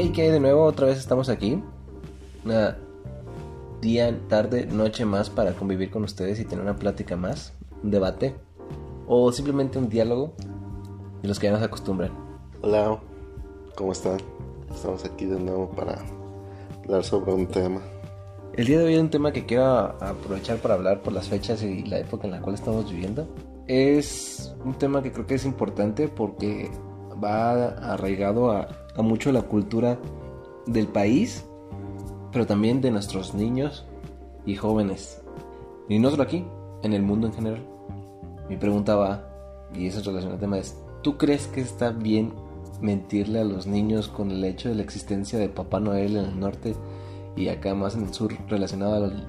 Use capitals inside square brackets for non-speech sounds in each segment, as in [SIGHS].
Hey, que de nuevo otra vez estamos aquí. Una día, tarde, noche más para convivir con ustedes y tener una plática más, un debate o simplemente un diálogo de los que ya nos acostumbran. Hola, ¿cómo están? Estamos aquí de nuevo para hablar sobre un tema. El día de hoy un tema que quiero aprovechar para hablar por las fechas y la época en la cual estamos viviendo. Es un tema que creo que es importante porque va arraigado a, a mucho la cultura del país, pero también de nuestros niños y jóvenes. Y no solo aquí, en el mundo en general. Mi pregunta va, y es relación al tema, es, ¿tú crees que está bien mentirle a los niños con el hecho de la existencia de Papá Noel en el norte y acá más en el sur relacionado al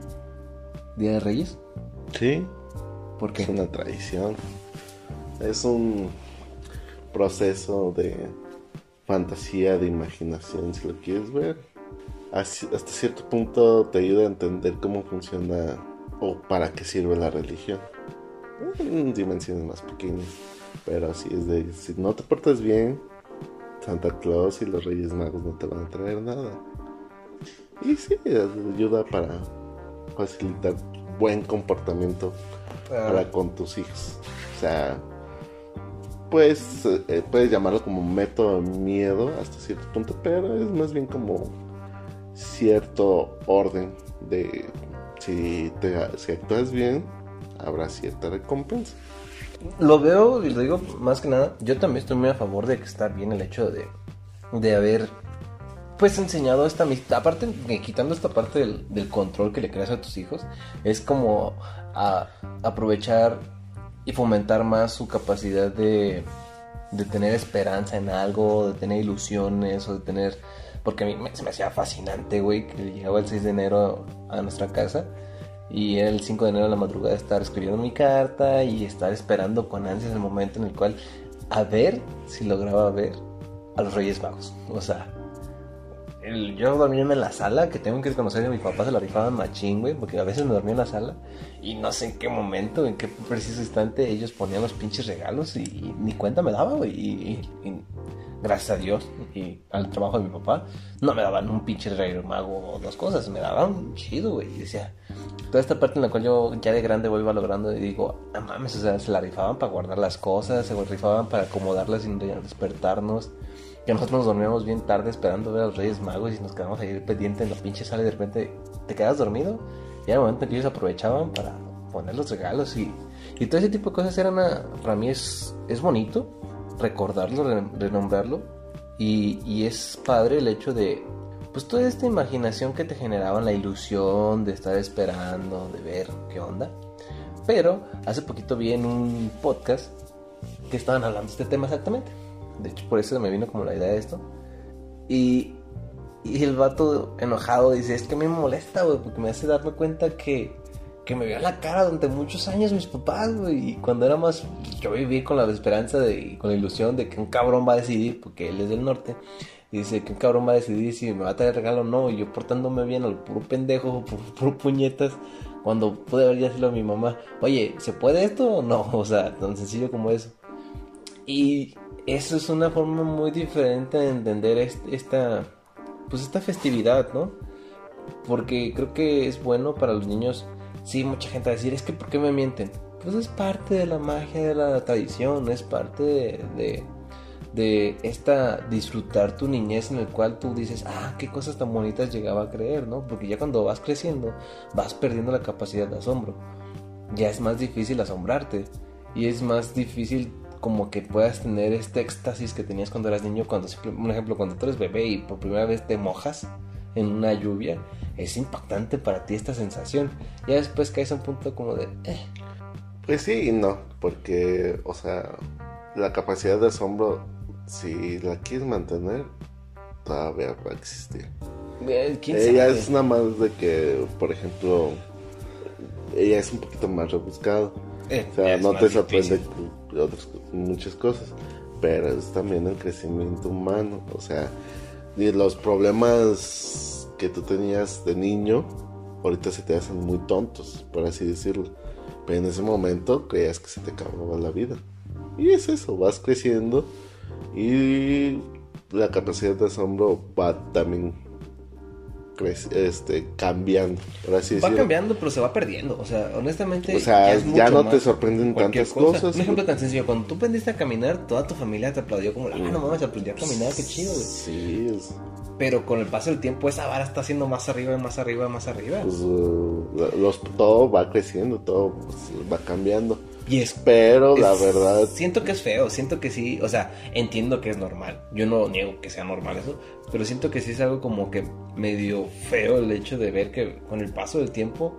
Día de Reyes? Sí. ¿Por qué? Es una tradición. Es un proceso de fantasía, de imaginación, si lo quieres ver. hasta cierto punto te ayuda a entender cómo funciona o para qué sirve la religión. En dimensiones más pequeñas. Pero así es de, si no te portas bien, Santa Claus y los Reyes Magos no te van a traer nada. Y sí, ayuda para facilitar buen comportamiento para con tus hijos. O sea, pues eh, puedes llamarlo como método de miedo hasta cierto punto, pero es más bien como cierto orden de si, te, si actúas bien, habrá cierta recompensa. Lo veo y lo digo más que nada, yo también estoy muy a favor de que está bien el hecho de, de haber pues enseñado esta amistad, aparte quitando esta parte del, del, control que le creas a tus hijos, es como a, aprovechar y fomentar más su capacidad de, de tener esperanza en algo, de tener ilusiones o de tener... Porque a mí me, se me hacía fascinante, güey, que llegaba el 6 de enero a nuestra casa y el 5 de enero a la madrugada estar escribiendo mi carta y estar esperando con ansias el momento en el cual a ver si lograba ver a los Reyes Magos. O sea, el, yo dormíame en la sala, que tengo que reconocer que mi papá se la rifaban machín, güey, porque a veces me dormía en la sala y no sé en qué momento, en qué preciso instante ellos ponían los pinches regalos y, ni cuenta me daba, güey. Y, y, gracias a Dios y al trabajo de mi papá, no me daban un pinche rey mago o dos cosas, me daban un chido, güey. Y decía, toda esta parte en la cual yo ya de grande voy valorando y digo, no mames, o sea, se la rifaban para guardar las cosas, se rifaban para acomodarlas sin despertarnos. Que nosotros nos dormíamos bien tarde esperando ver a los Reyes Magos y nos quedamos ahí pendientes en la pinche sala y de repente te quedas dormido. Y el momento en que ellos aprovechaban para poner los regalos y, y todo ese tipo de cosas eran para mí es, es bonito recordarlo, renombrarlo y, y es padre el hecho de pues toda esta imaginación que te generaba la ilusión de estar esperando, de ver qué onda. Pero hace poquito vi en un podcast que estaban hablando de este tema exactamente. De hecho, por eso me vino como la idea de esto. Y, y el vato enojado dice, es que me molesta, güey, porque me hace darme cuenta que, que me vio la cara durante muchos años mis papás, güey. Y cuando era más, yo viví con la esperanza de, con la ilusión de que un cabrón va a decidir, porque él es del norte. Y dice que un cabrón va a decidir si me va a traer regalo o no. Y yo portándome bien al puro pendejo, [LAUGHS] puro, puro puñetas. Cuando pude haber ya decirlo a mi mamá, oye, ¿se puede esto o no? [LAUGHS] O sea, tan sencillo como eso. Y eso es una forma muy diferente de entender esta, pues esta festividad, ¿no? Porque creo que es bueno para los niños. Sí, mucha gente va a decir, es que ¿por qué me mienten? Pues es parte de la magia de la tradición, es parte de, de de esta disfrutar tu niñez en el cual tú dices, ah, qué cosas tan bonitas llegaba a creer, ¿no? Porque ya cuando vas creciendo vas perdiendo la capacidad de asombro. Ya es más difícil asombrarte y es más difícil como que puedas tener este éxtasis que tenías cuando eras niño, cuando, por ejemplo, cuando tú eres bebé y por primera vez te mojas en una lluvia, es impactante para ti esta sensación. Ya después caes a un punto como de... Eh. Pues sí y no, porque, o sea, la capacidad de asombro si la quieres mantener, todavía va a existir. ella es nada más de que, por ejemplo, ella es un poquito más rebuscado. Eh, o sea, no te sorprende otras, muchas cosas, pero es también el crecimiento humano. O sea, los problemas que tú tenías de niño, ahorita se te hacen muy tontos, por así decirlo. Pero en ese momento creías que se te acababa la vida. Y es eso, vas creciendo y la capacidad de asombro va también este, cambiando. Por así Va decirlo. cambiando, pero se va perdiendo. O sea, honestamente. O sea, es ya mucho no te sorprenden tantas cosa. cosas. Un ejemplo tan sencillo: cuando tú aprendiste a caminar, toda tu familia te aplaudió como, ah, no mames, aprendió a caminar, qué chido, güey. Sí, es- Pero con el paso del tiempo, esa vara está haciendo más arriba, más arriba, más arriba. pues, uh, los, todo va creciendo, todo pues, va cambiando. Y es Pero la verdad, Siento que es feo, siento que sí, o sea, entiendo que es normal. Yo no niego que sea normal eso, pero siento que sí es algo como que medio feo el hecho de ver que con el paso del tiempo,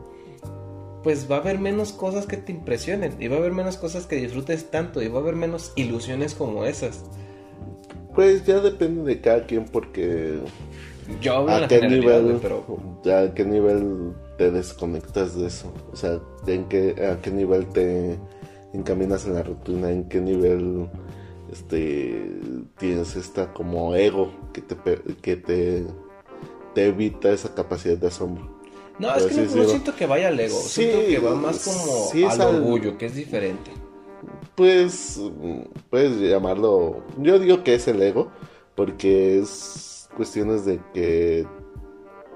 pues va a haber menos cosas que te impresionen, y va a haber menos cosas que disfrutes tanto, y va a haber menos ilusiones como esas. pues ya depende de cada quien porque Yo hablo en a la qué nivel, güey, pero a qué nivel te desconectas de eso, o sea, en qué, a qué nivel te encaminas en la rutina, en qué nivel este tienes esta como ego que te que te te evita esa capacidad de asombro. no, es que no, siento que vaya al ego, Sí, siento que va más como sí al orgullo, que es diferente. Pues puedes llamarlo, yo digo que es el ego, porque es cuestiones de que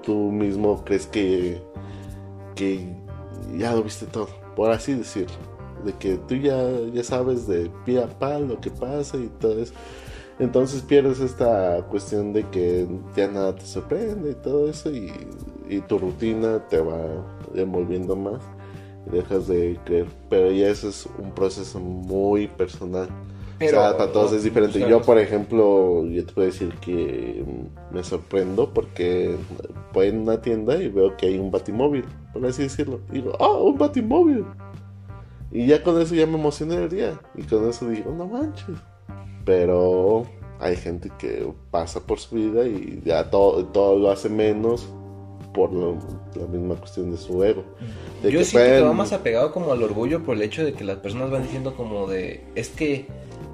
tú mismo crees que, que ya lo viste todo, por así decirlo, de que tú ya, ya sabes de pie a pa lo que pasa y todo eso. Entonces pierdes esta cuestión de que ya nada te sorprende y todo eso y, y tu rutina te va envolviendo más y dejas de creer. Pero ya eso es un proceso muy personal. Pero- o sea, para todos es diferente. Yo, por ejemplo, yo te puedo decir que me sorprendo porque voy en una tienda y veo que hay un batimóvil, por así decirlo. Y digo, ¡ah, un batimóvil! Y ya con eso ya me emocioné el día. Y con eso digo, no manches. Pero hay gente que pasa por su vida y ya todo, todo lo hace menos por lo- la misma cuestión de su ego. De Yo que siento que va más apegado como al orgullo por el hecho de que las personas van diciendo como de, es que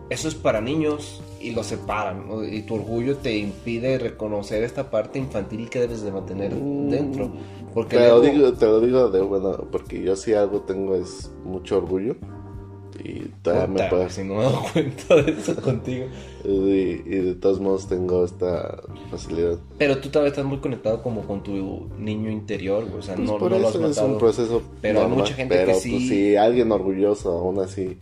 eso es para niños y lo separan, ¿no? y tu orgullo te impide reconocer esta parte infantil que debes de mantener Mm. dentro. Porque Te lo, digo, te lo digo de bueno, porque yo si algo tengo es mucho orgullo. Y todavía me Puta, puedo- si no me doy cuenta de eso [LAUGHS] contigo. y, y de todos modos tengo esta facilidad. Pero tú todavía estás muy conectado como con tu niño interior, güey, o sea, Pues no, por no lo has eso es matado. un proceso Pero hay normal, mucha gente que pero, sí- pues, sí, alguien orgulloso aún así.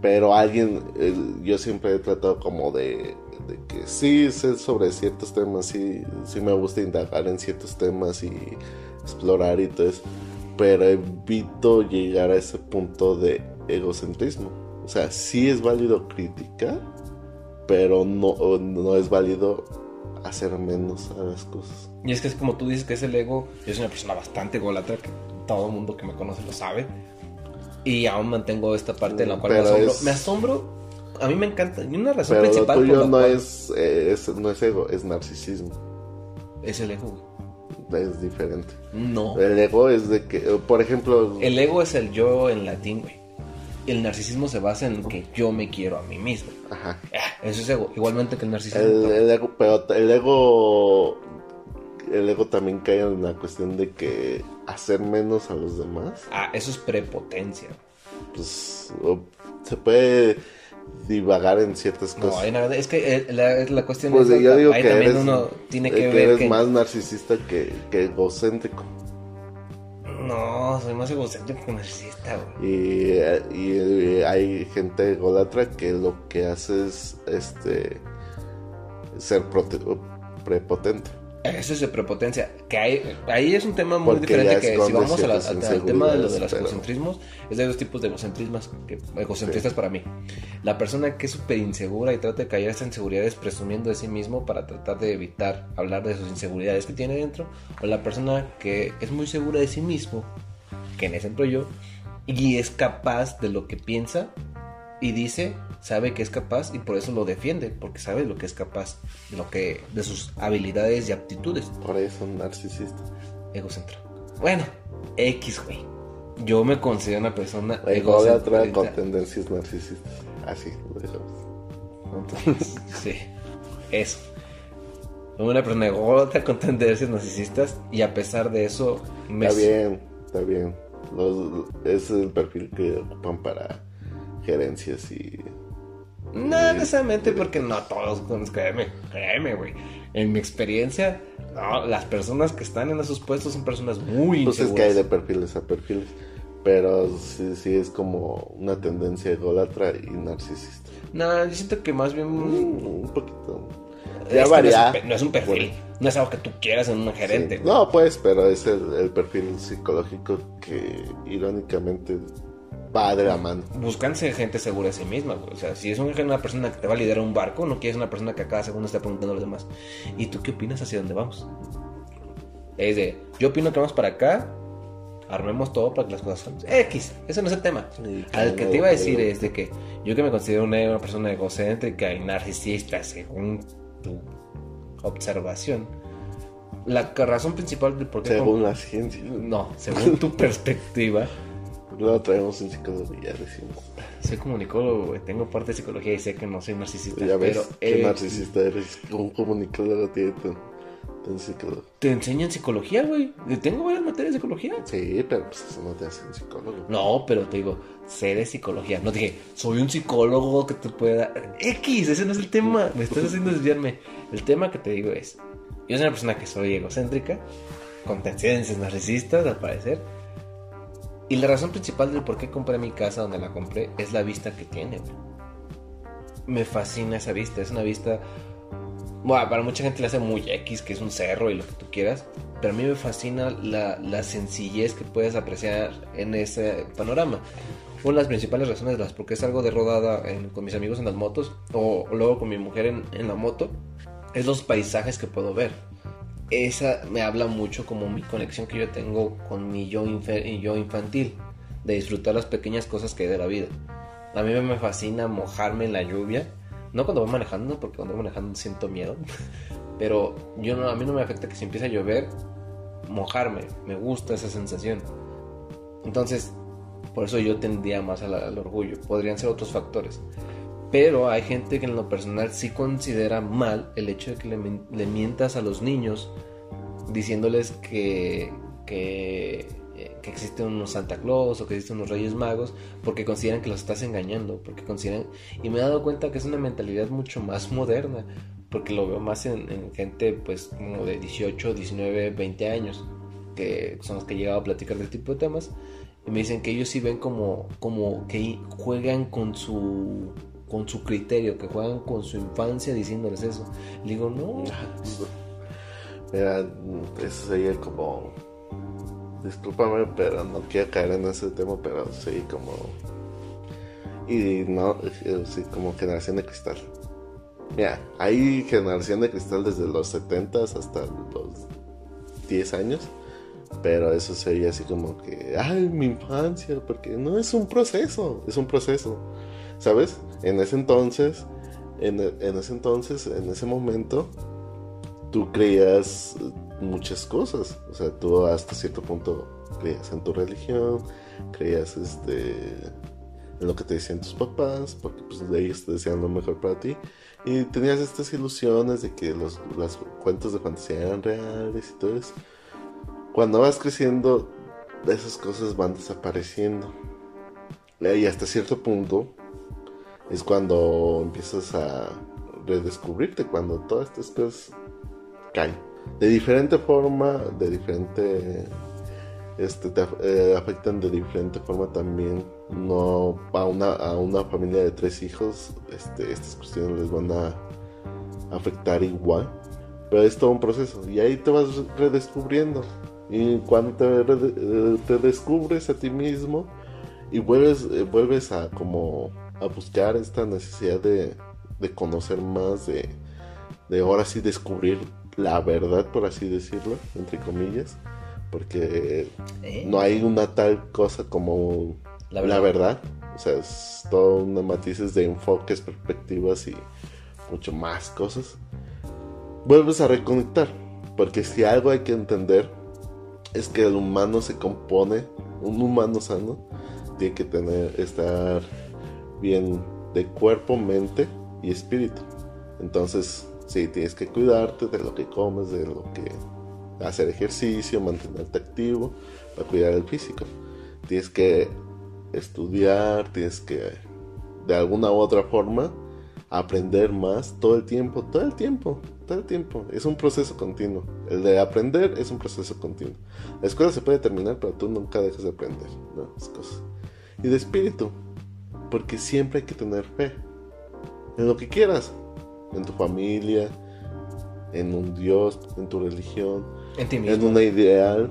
Pero alguien, eh, yo siempre he tratado como de, de que sí sé sobre ciertos temas, sí, sí me gusta indagar en ciertos temas y explorar y todo eso. Pero evito llegar a ese punto de egocentrismo. O sea, sí es válido criticar, pero no, no es válido hacer menos a las cosas. Y es que es como tú dices que es el ego, yo soy una persona bastante ególatra, que todo el mundo que me conoce lo sabe. Y aún mantengo esta parte en la cual me asombro. es- Me asombro, a mí me encanta. Y una razón Pero lo principal por tuyo no cual- es, eh, es- no es ego, es narcisismo. es el ego. güey. Es diferente. No. El ego es de que, eh, por ejemplo, El ego es el yo en latín, güey. El narcisismo se basa en que yo me quiero a mí mismo. ajá, Ah, Eso es ego, igualmente que el narcisismo. el, el ego, pero el ego, el ego también cae en la cuestión de que hacer menos a los demás, Ah, eso es prepotencia. pues se puede divagar en ciertas No, cosas. hay nada- es que eh, la, la cuestión pues es yo digo ahí que también eres, uno tiene eh, que, que ver eres que más narcisista que, que egocéntrico. no, soy más egocéntrico que narcisista, güey. Y, y, hay gente ególatra que lo que hace es este ser prote- prepotente. Eso es de prepotencia. Que hay, ahí es un tema muy Porque diferente que si vamos a la- al tema de lo de los pero- egocentrismos, es de dos tipos de egocentrismas, que, egocentristas para mí. La persona que es súper insegura y trata de callar esas inseguridades presumiendo de sí mismo para tratar de evitar hablar de sus inseguridades que tiene dentro, o la persona que es muy segura de sí mismo, que en ese entro yo, y es capaz de lo que piensa y dice, sabe que es capaz y por eso lo defiende, porque sabe lo que es capaz, de lo que de sus habilidades y aptitudes. Por eso narcisista. Egocentro. Bueno, X, güey. Yo me considero una persona egocéntrica. con tendencias narcisistas. Así lo dejamos. [LAUGHS] Sí, eso. Una persona ególatra con tendencias narcisistas y a pesar de eso me Está bien, está bien. Los, ese es el perfil que ocupan para gerencias y No necesariamente porque no todos, créeme, créeme, güey. En mi experiencia, no, las personas que están en esos puestos son personas muy Pues es que hay de perfiles a perfiles. Pero sí, sí es como una tendencia ególatra y narcisista. No, yo siento que más bien... Mm, un poquito. Ya varía. No es, un, pe- no es un perfil, Bueno. no es algo que tú quieras en un gerente. Sí. No, pues, pero es el, el perfil psicológico que irónicamente va de la mano. Buscan ser gente segura de sí misma, güey. O sea, si es un- una persona que te va a liderar un barco, no quieres una persona que a cada segundo esté preguntando a los demás. ¿Y tú qué opinas hacia dónde vamos? Es de, yo opino que vamos para acá, armemos todo para que las cosas. X, ese no es el tema. Al que te iba a decir es de que yo que me considero una, una persona egocéntrica y narcisista, según tu observación, la razón principal de por qué... Según la ciencia. No, según tu [LAUGHS] perspectiva, Luego traemos un psicología, decimos. soy comunicólogo, güey, tengo parte de psicología y sé que no soy narcisista. Ya ves pero qué eh, narcisista eres. Un comunicador tiene tu, tu psicólogo. te enseñan psicología, güey. Tengo varias materias de psicología. Sí, pero pues eso no te hace un psicólogo. No, pero te digo, sé de psicología. No dije, soy un psicólogo que te pueda. X, ese no es el tema. Me estás haciendo desviarme. El tema que te digo es: yo soy una persona que soy egocéntrica, con tendencias narcisistas, al parecer. Y la razón principal del por qué compré mi casa donde la compré es la vista que tiene. Me fascina esa vista. Es una vista. Bueno, para mucha gente le hace muy X, que es un cerro y lo que tú quieras. Pero a mí me fascina la, sencillez que puedes apreciar en ese panorama. Una de las principales razones de las por qué salgo de rodada con mis amigos en las motos o, o luego con mi mujer en, en la moto es los paisajes que puedo ver. Esa me habla mucho como mi conexión que yo tengo con mi yo, yo infantil, de disfrutar las pequeñas cosas que hay de la vida. A mí me fascina mojarme en la lluvia, no cuando voy manejando, porque cuando voy manejando siento miedo, [LAUGHS] pero yo a mí no me afecta que si empieza a llover, mojarme, me gusta esa sensación. Entonces, por eso yo tendría más al orgullo. Podrían ser otros factores. Pero hay gente que en lo personal sí considera mal el hecho de que le, mientas a los niños diciéndoles que, eh, que existen unos Santa Claus o que existen unos Reyes Magos porque consideran que los estás engañando, porque consideran... Y me he dado cuenta que es una mentalidad mucho más moderna, porque lo veo más en, en gente pues de 18, 19, 20 años, que son los que he llegado a platicar del tipo de temas, y me dicen que ellos sí ven como, como que juegan con su con su criterio, que juegan con su infancia diciéndoles eso. Le digo, no, Mira, eso sería como. Discúlpame, pero no quiero caer en ese tema, pero sí, como. Y no, eh, sí, como generación de cristal. Mira, hay generación de cristal desde los 70 hasta los 10 años. Pero eso sería así como que, ay, mi infancia, porque no es un proceso, es un proceso, ¿sabes? En ese entonces, en, en ese entonces, en ese momento, tú creías muchas cosas. O sea, tú hasta cierto punto creías en tu religión, creías este, en lo que te decían tus papás, porque pues ellos te decían lo mejor para ti. Y tenías estas ilusiones de que los, las cuentos de fantasía eran reales y todo eso. Cuando vas creciendo, esas cosas van desapareciendo. Y hasta cierto punto es cuando empiezas a redescubrirte, cuando todas estas cosas caen. De diferente forma, de diferente... Este, te eh, afectan de diferente forma también. No a una, a una familia de tres hijos, este, estas cuestiones les van a afectar igual. Pero es todo un proceso. Y ahí te vas redescubriendo. Y cuando te, eh, descubres a ti mismo y vuelves, eh, vuelves a como a buscar esta necesidad de, de conocer más, de, de ahora sí descubrir la verdad, por así decirlo, entre comillas, porque ¿eh? no hay una tal cosa como La verdad. O sea, es todo una matices de enfoques, perspectivas y mucho más cosas. Vuelves a reconectar, porque si algo hay que entender es que el humano se compone, un humano sano tiene que tener estar bien de cuerpo, mente y espíritu. Entonces, sí, tienes que cuidarte de lo que comes, de lo que hacer ejercicio, mantenerte activo para cuidar el físico. Tienes que estudiar, tienes que de alguna u otra forma aprender más todo el tiempo, todo el tiempo, todo el tiempo. Es un proceso continuo. El de aprender es un proceso continuo. La escuela se puede terminar, pero tú nunca dejas de aprender. Y de espíritu, porque siempre hay que tener fe en lo que quieras, en tu familia, en un Dios, en tu religión, En ti en mismo. una ideal,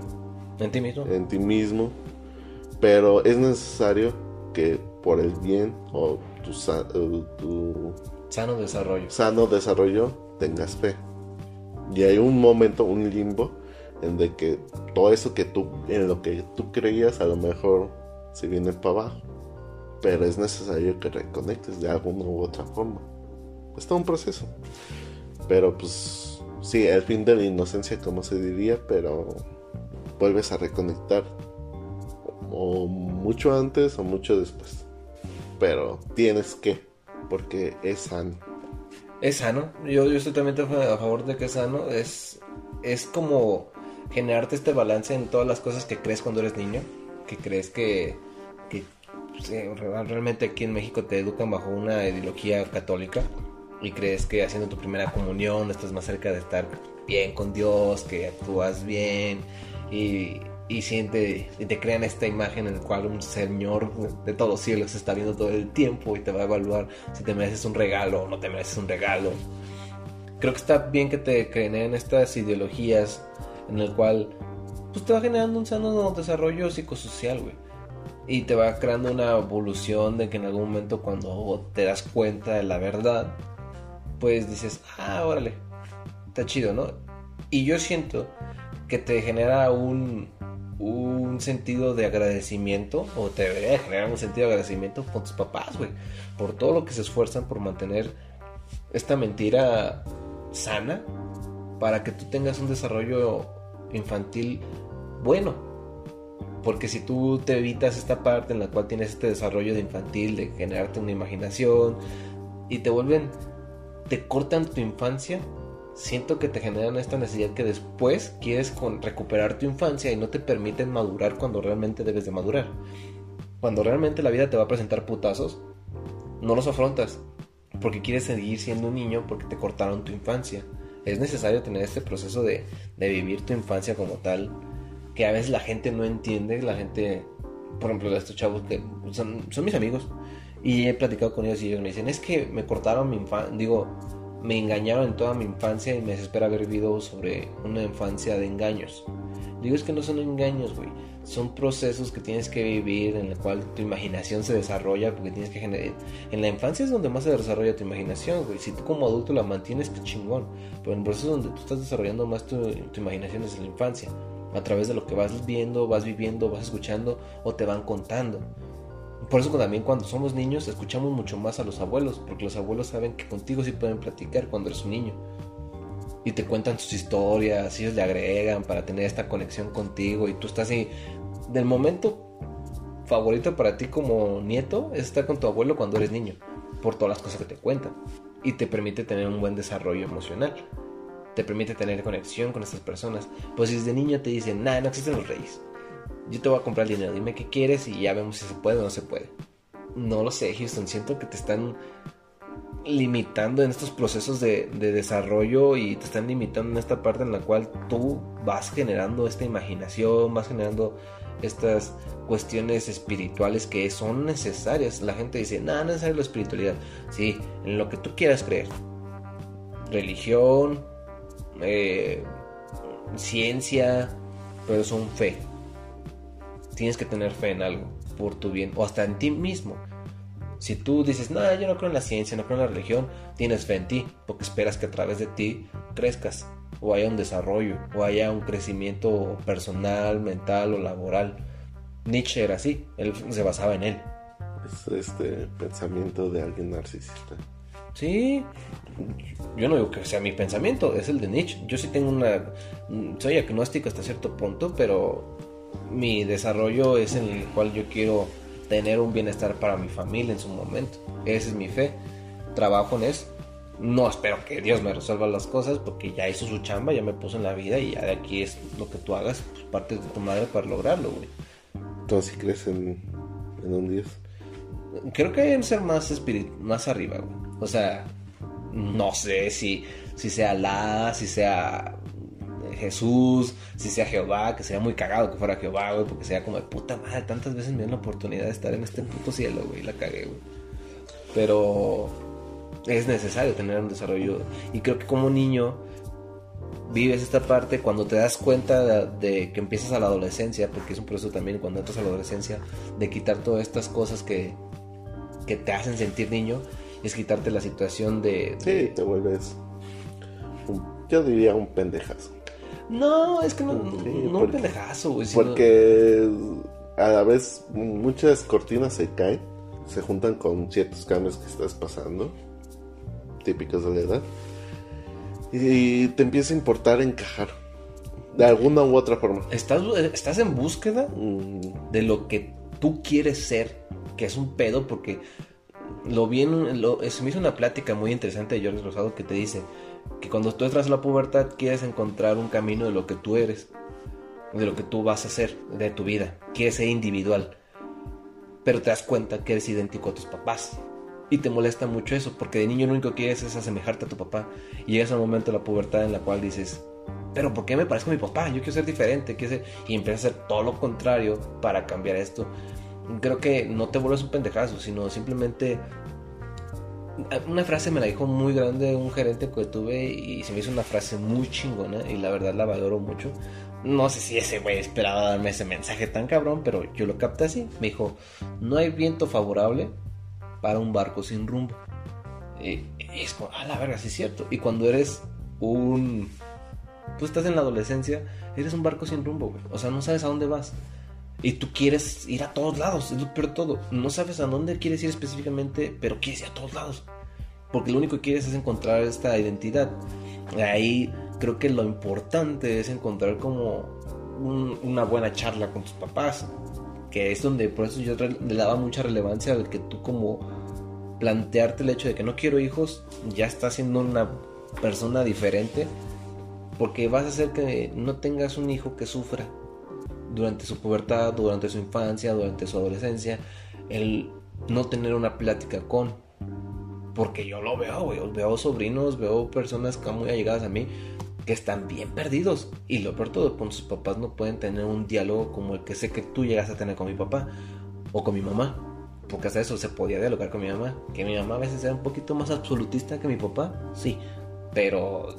En ti mismo. en ti mismo, pero es necesario que por el bien o tu, sa- o tu Sano desarrollo. sano desarrollo tengas fe. Y hay un momento, un limbo, en de que todo eso que tú, en lo que tú creías, a lo mejor se viene para abajo. Pero es necesario que reconectes de alguna u otra forma. Es todo un proceso. Pero pues, sí, el fin de la inocencia, como se diría, pero vuelves a reconectar. O mucho antes o mucho después. Pero tienes que, porque es sano. Es sano. Yo, yo estoy totalmente a favor de que es sano. Es, es como generarte este balance en todas las cosas que crees cuando eres niño. Que crees que, realmente aquí en México te educan bajo una ideología católica. Y crees que haciendo tu primera comunión estás más cerca de estar bien con Dios, que actúas bien. Y, y siente y te crean esta imagen en la cual un señor de todos los cielos está viendo todo el tiempo y te va a evaluar si te mereces un regalo o no te mereces un regalo. Creo que está bien que te creen estas ideologías en el cual pues te va generando un sano desarrollo psicosocial, güey. Y te va creando una evolución de que en algún momento cuando te das cuenta de la verdad, pues dices, ah, órale, está chido, ¿no? Y yo siento que te genera un, un sentido de agradecimiento, o te debería de generar un sentido de agradecimiento con tus papás, güey, por todo lo que se esfuerzan por mantener esta mentira sana para que tú tengas un desarrollo infantil bueno. Porque si tú te evitas esta parte en la cual tienes este desarrollo de infantil, de generarte una imaginación, y te vuelven, te cortan tu infancia, siento que te generan esta necesidad que después quieres con, recuperar tu infancia y no te permiten madurar cuando realmente debes de madurar. Cuando realmente la vida te va a presentar putazos, no los afrontas, porque quieres seguir siendo un niño porque te cortaron tu infancia. Es necesario tener este proceso de, de vivir tu infancia como tal, que a veces la gente no entiende, la gente, por ejemplo, estos chavos que son, son mis amigos, y he platicado con ellos y ellos me dicen, es que me cortaron mi infancia, digo, me engañaron en toda mi infancia y me desespera haber vivido sobre una infancia de engaños. Digo, es que no son engaños, güey. Son procesos que tienes que vivir en el cual tu imaginación se desarrolla porque tienes que generar... En la infancia es donde más se desarrolla tu imaginación, güey. Si tú como adulto la mantienes, qué chingón. Pero en el proceso donde tú estás desarrollando más tu, tu imaginación es la infancia. A través de lo que vas viendo, vas viviendo, vas escuchando o te van contando. Por eso también cuando somos niños escuchamos mucho más a los abuelos, porque los abuelos saben que contigo sí pueden platicar cuando eres un niño. Y te cuentan sus historias, ellos le agregan para tener esta conexión contigo y tú estás ahí. Del momento favorito para ti como nieto es estar con tu abuelo cuando eres niño, por todas las cosas que te cuentan. Y te permite tener un buen desarrollo emocional. Te permite tener conexión con estas personas. Pues si desde niño te dicen, nah, no existen los reyes yo te voy a comprar el dinero, dime qué quieres y ya vemos si se puede o no se puede. No lo sé, Houston, siento que te están limitando en estos procesos de, de, desarrollo y te están limitando en esta parte en la cual tú vas generando esta imaginación, vas generando estas cuestiones espirituales que son necesarias. La gente dice, nada, no es necesaria la espiritualidad. Sí, en lo que tú quieras creer. Religión, eh, ciencia, pero son fe tienes que tener fe en algo por tu bien o hasta en ti mismo. Si tú dices, no, yo no creo en la ciencia, no creo en la religión, tienes fe en ti porque esperas que a través de ti crezcas o haya un desarrollo o haya un crecimiento personal, mental o laboral. Nietzsche era así, él se basaba en él. Es este pensamiento de alguien narcisista. Sí, yo no digo que sea mi pensamiento, es el de Nietzsche. Yo sí tengo una. Soy agnóstico hasta cierto punto, pero mi desarrollo es en el cual yo quiero tener un bienestar para mi familia en su momento. Esa es mi fe. Trabajo en eso. No espero que Dios me resuelva las cosas porque ya hizo su chamba, ya me puso en la vida y ya de aquí es lo que tú hagas, pues parte de tu madre para lograrlo, güey. Entonces, crees en, en un Dios? Creo que hay que ser más, espirit más arriba, güey. O sea, No sé si, si sea Alá, si sea Jesús, si sea Jehová, que sería muy cagado que fuera Jehová, güey, porque sería como de puta madre, tantas veces me dio la oportunidad de estar en este puto cielo, güey, la cagué, güey. Pero es necesario tener un desarrollo. Y creo que como niño vives esta parte cuando te das cuenta de, que empiezas a la adolescencia, porque es un proceso también cuando entras a la adolescencia, de quitar todas estas cosas que, que te hacen sentir niño, es quitarte la situación de... Sí, te vuelves, yo diría un pendejazo. No, es que no, no un pendejazo, güey. Porque a la vez muchas cortinas se caen, se juntan con ciertos cambios que estás pasando, típicos de la edad y te empieza a importar encajar. De alguna u otra forma. Estás, estás en búsqueda mm. de lo que tú quieres ser, que es un pedo porque lo vi lo, se me hizo una plática muy interesante de Jorge Rosado que te dice que cuando tú entras a la pubertad quieres encontrar un camino de lo que tú eres, de lo que tú vas a hacer, de tu vida, quieres ser individual, pero te das cuenta que eres idéntico a tus papás. Y te molesta mucho eso, porque de niño lo único que quieres es asemejarte a tu papá. Y llegas al momento de la pubertad en la cual dices, pero ¿por qué me parezco a mi papá? Yo quiero ser diferente, quiero y empiezas a hacer todo lo contrario para cambiar esto. Creo que no te vuelves un pendejazo, sino simplemente... Una frase me la dijo muy grande un gerente que tuve y se me hizo una frase muy chingona y la verdad la valoro mucho. No sé si ese güey esperaba darme ese mensaje tan cabrón, pero yo lo capté así. Me dijo, no hay viento favorable para un barco sin rumbo. Y, es como, ah, la verga, sí es cierto. Y cuando eres un. Tú estás en la adolescencia, eres un barco sin rumbo, güey. O sea, no sabes a dónde vas. Y tú quieres ir a todos lados, es lo peor de todo. No sabes a dónde quieres ir específicamente, pero quieres ir a todos lados. Porque lo único que quieres es encontrar esta identidad. Ahí creo que lo importante es encontrar como una buena charla con tus papás que es donde por eso yo le daba mucha relevancia al que tú como plantearte el hecho de que no quiero hijos, ya estás siendo una persona diferente, porque vas a hacer que no tengas un hijo que sufra durante su pubertad, durante su infancia, durante su adolescencia, el no tener una plática con. Porque yo lo veo, veo sobrinos, veo personas que muy allegadas a mí que están bien perdidos. Y lo peor todo, con sus papás no pueden tener un diálogo como el que sé que tú llegas a tener con mi papá o con mi mamá. Porque hasta eso se podía dialogar con mi mamá. Que mi mamá a veces era un poquito más absolutista que mi papá, sí. Pero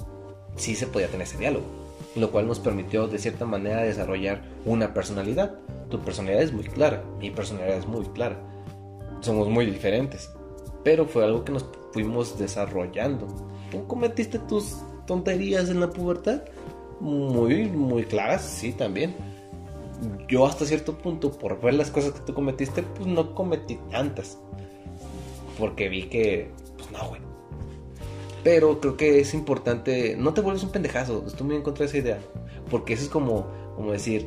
sí se podía tener ese diálogo. Lo cual nos permitió de cierta manera desarrollar una personalidad. Tu personalidad es muy clara, mi personalidad es muy clara. Somos muy diferentes. Pero fue algo que nos fuimos desarrollando. Tú cometiste tus tonterías en la pubertad. Muy, muy claras, sí, también. Yo hasta cierto punto, por ver las cosas que tú cometiste, pues no cometí tantas. Porque vi que, pues no, güey. Pero creo que es importante, no te vuelves un pendejazo, estoy muy en contra de esa idea. Porque eso es como, como decir,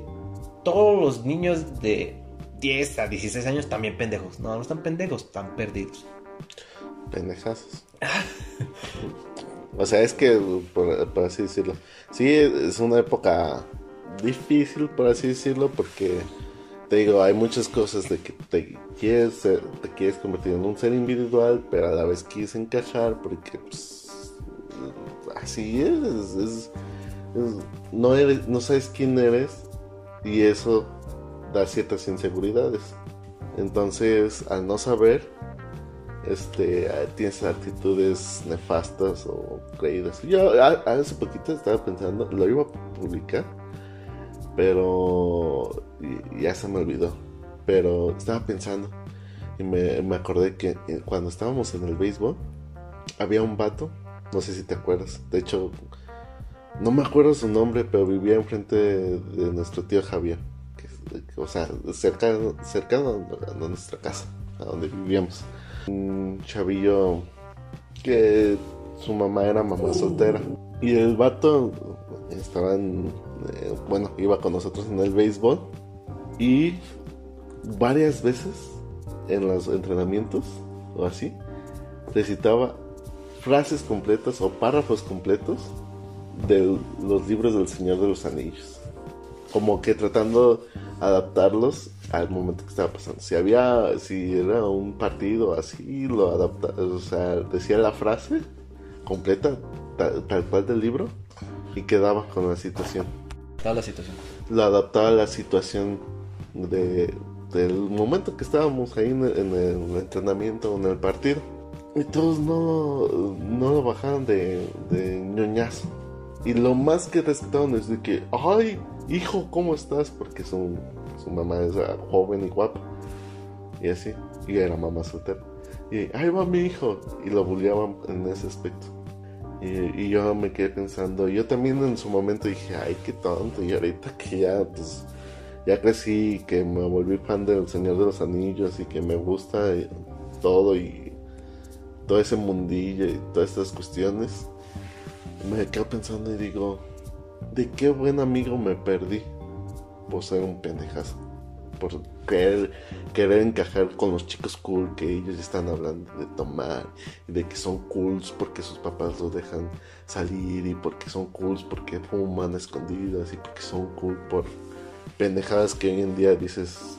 todos los niños de 10 a 16 años también pendejos. No, no están pendejos, están perdidos. Pendejazos. O sea, es que, por, así decirlo, sí, es una época difícil, por así decirlo, porque te digo, hay muchas cosas de que te quieres, te quieres convertir en un ser individual, pero a la vez quieres encajar, porque pues, así es, no, eres, no sabes quién eres y eso da ciertas inseguridades. Entonces, al no saber, este, tienes actitudes nefastas o creídas. Yo hace poquito estaba pensando, lo iba a publicar, pero ya se me olvidó. Pero estaba pensando y me, me acordé que eh, cuando estábamos en el béisbol, había un vato, no sé si te acuerdas, de hecho, no me acuerdo su nombre, pero vivía enfrente de, nuestro tío Javier, o sea, cercano, cercano a nuestra casa, a donde vivíamos un chavillo que su mamá era mamá soltera. Y el vato estaba en, eh, bueno, iba con nosotros en el béisbol. Y varias veces en los entrenamientos o así, recitaba frases completas o párrafos completos de los libros del Señor de los Anillos. Como que tratando adaptarlos al momento que estaba pasando. Si había, si era un partido así, lo adapta, o sea, decía la frase completa, tal, tal cual del libro, y quedaba con la situación. Toda la situación. Lo adaptaba a la situación de, del momento que estábamos ahí en el, en el entrenamiento, en el partido. Y todos no, no lo bajaron de, de ñoñazo. Y lo más que rescataron es de que, ay, hijo, ¿cómo estás? Porque su, su mamá es ah, joven y guapa. Y así. Y era mamá soltera. Y ahí va mi hijo. Y lo bulleaban en ese aspecto. Y, y yo me quedé pensando, yo también en su momento dije, ay, qué tonto. Y ahorita que ya, pues, ya crecí, que me volví fan del Señor de los Anillos y que me gusta y todo y todo ese mundillo y todas estas cuestiones, me quedo pensando y digo, ¿de qué buen amigo me perdí por ser un pendejazo? Por querer, querer encajar con los chicos cool que ellos están hablando de tomar y de que son cools porque sus papás los dejan salir y porque son cools porque fuman escondidas y porque son cool por pendejadas que hoy en día dices.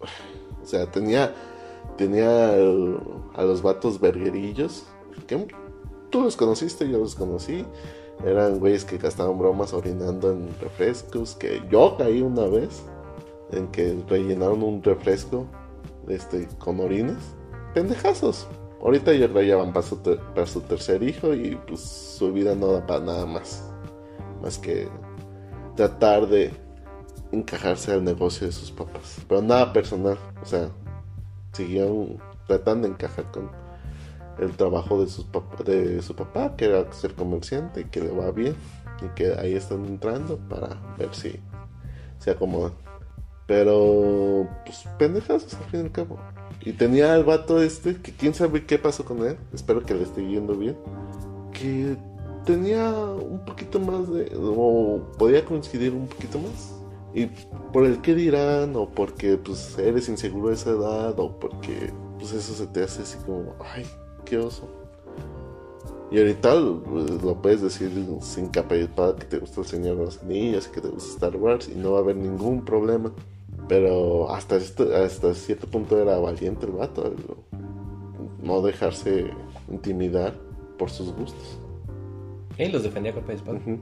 [SIGHS] O sea, tenía tenía a los vatos verguerillos que tú los conociste, yo los conocí. Eran güeyes que gastaban bromas orinando en refrescos. Que yo caí una vez en que rellenaron un refresco este, con orines. Pendejazos. Ahorita ya ya van para su, ter- para su tercer hijo y pues su vida no da para nada más. Más que tratar de encajarse al negocio de sus papás. Pero nada personal. O sea, siguieron tratando de encajar con el trabajo de, sus pap- de su papá, que era ser comerciante y que le va bien. Y que ahí están entrando para ver si se acomodan. Pero, pues, pendejazos al fin y al cabo. Y tenía al vato este, que quién sabe qué pasó con él. Espero que le esté yendo bien. Que tenía un poquito más de. o podía coincidir un poquito más. Y por el qué dirán, o porque pues eres inseguro a esa edad, o porque pues eso se te hace así como, ay, qué oso. Y ahorita pues, lo puedes decir sin capa y espada que te gusta el Señor de los Anillos y que te gusta Star Wars y no va a haber ningún problema. Pero hasta, este- hasta cierto punto era valiente el vato, el no dejarse intimidar por sus gustos. Y los defendía con espada. Ujú.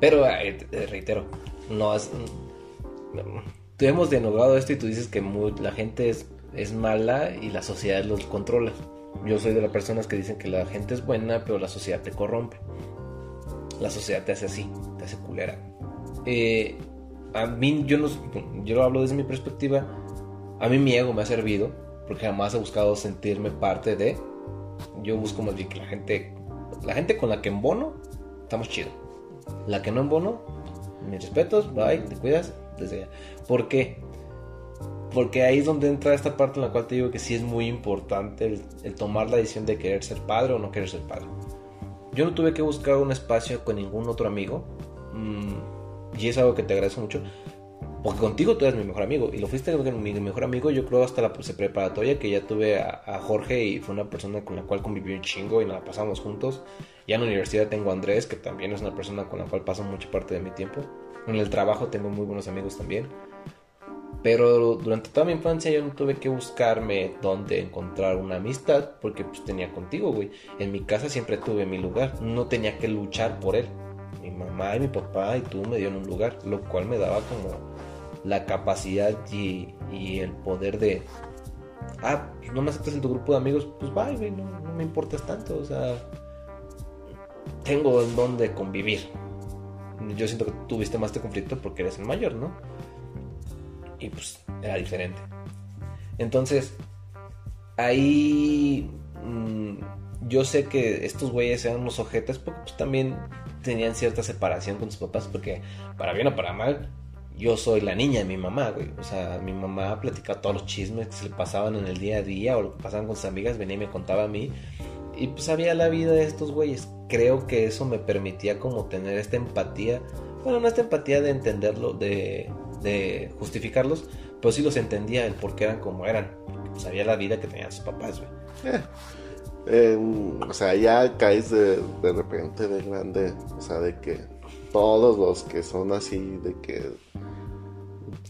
Pero eh, te reitero, no has. Tú hemos denogrado esto y tú dices que la gente es, es mala y la sociedad los controla. Yo soy de las personas que dicen que la gente es buena, pero la sociedad te corrompe. La sociedad te hace así, te hace culera. Eh, a mí, yo, no, yo lo hablo desde mi perspectiva. A mí mi ego me ha servido, porque jamás he buscado sentirme parte de. Yo busco más bien que la gente, la gente con la que embono, estamos chido. La que no embono, mis respetos, bye, te cuidas, desde allá. ¿Por qué? Porque ahí es donde entra esta parte en la cual te digo que sí es muy importante el, el tomar la decisión de querer ser padre o no querer ser padre. Yo no tuve que buscar un espacio con ningún otro amigo. mm, y es algo que te agradezco mucho. Porque contigo tú eres mi mejor amigo. Y lo fuiste mi mejor amigo, yo creo, hasta la pues, preparatoria, que ya tuve a, a Jorge y fue una persona con la cual conviví un chingo y nos la pasamos juntos. Ya en la universidad tengo a Andrés, que también es una persona con la cual paso mucha parte de mi tiempo. En el trabajo tengo muy buenos amigos también. Pero durante toda mi infancia yo no tuve que buscarme dónde encontrar una amistad porque pues tenía contigo, güey. En mi casa siempre tuve mi lugar, no tenía que luchar por él. Mi mamá y mi papá y tú me dieron un lugar, lo cual me daba como la capacidad y, el poder de... Ah, pues no me aceptas en tu grupo de amigos, pues bye, güey, no, no me importas tanto, o sea... Tengo en dónde convivir. Yo siento que tuviste más de conflicto porque eres el mayor, ¿no? y pues era diferente. Entonces, ahí mm, yo sé que estos güeyes eran unos ojetes porque pues también tenían cierta separación con sus papás porque para bien o para mal yo soy la niña de mi mamá, güey. O sea, mi mamá platicaba todos los chismes que se le pasaban en el día a día o lo que pasaban con sus amigas, venía y me contaba a mí. Y pues sabía la vida de estos güeyes. Creo que eso me permitía como tener esta empatía. Bueno, no esta empatía de entenderlo, de, de justificarlos, pero sí los entendía el por qué eran como eran. Sabía la vida que tenían sus papás, güey. Eh, eh, o sea, ya caes de, de repente de grande, o sea, de que todos los que son así, de que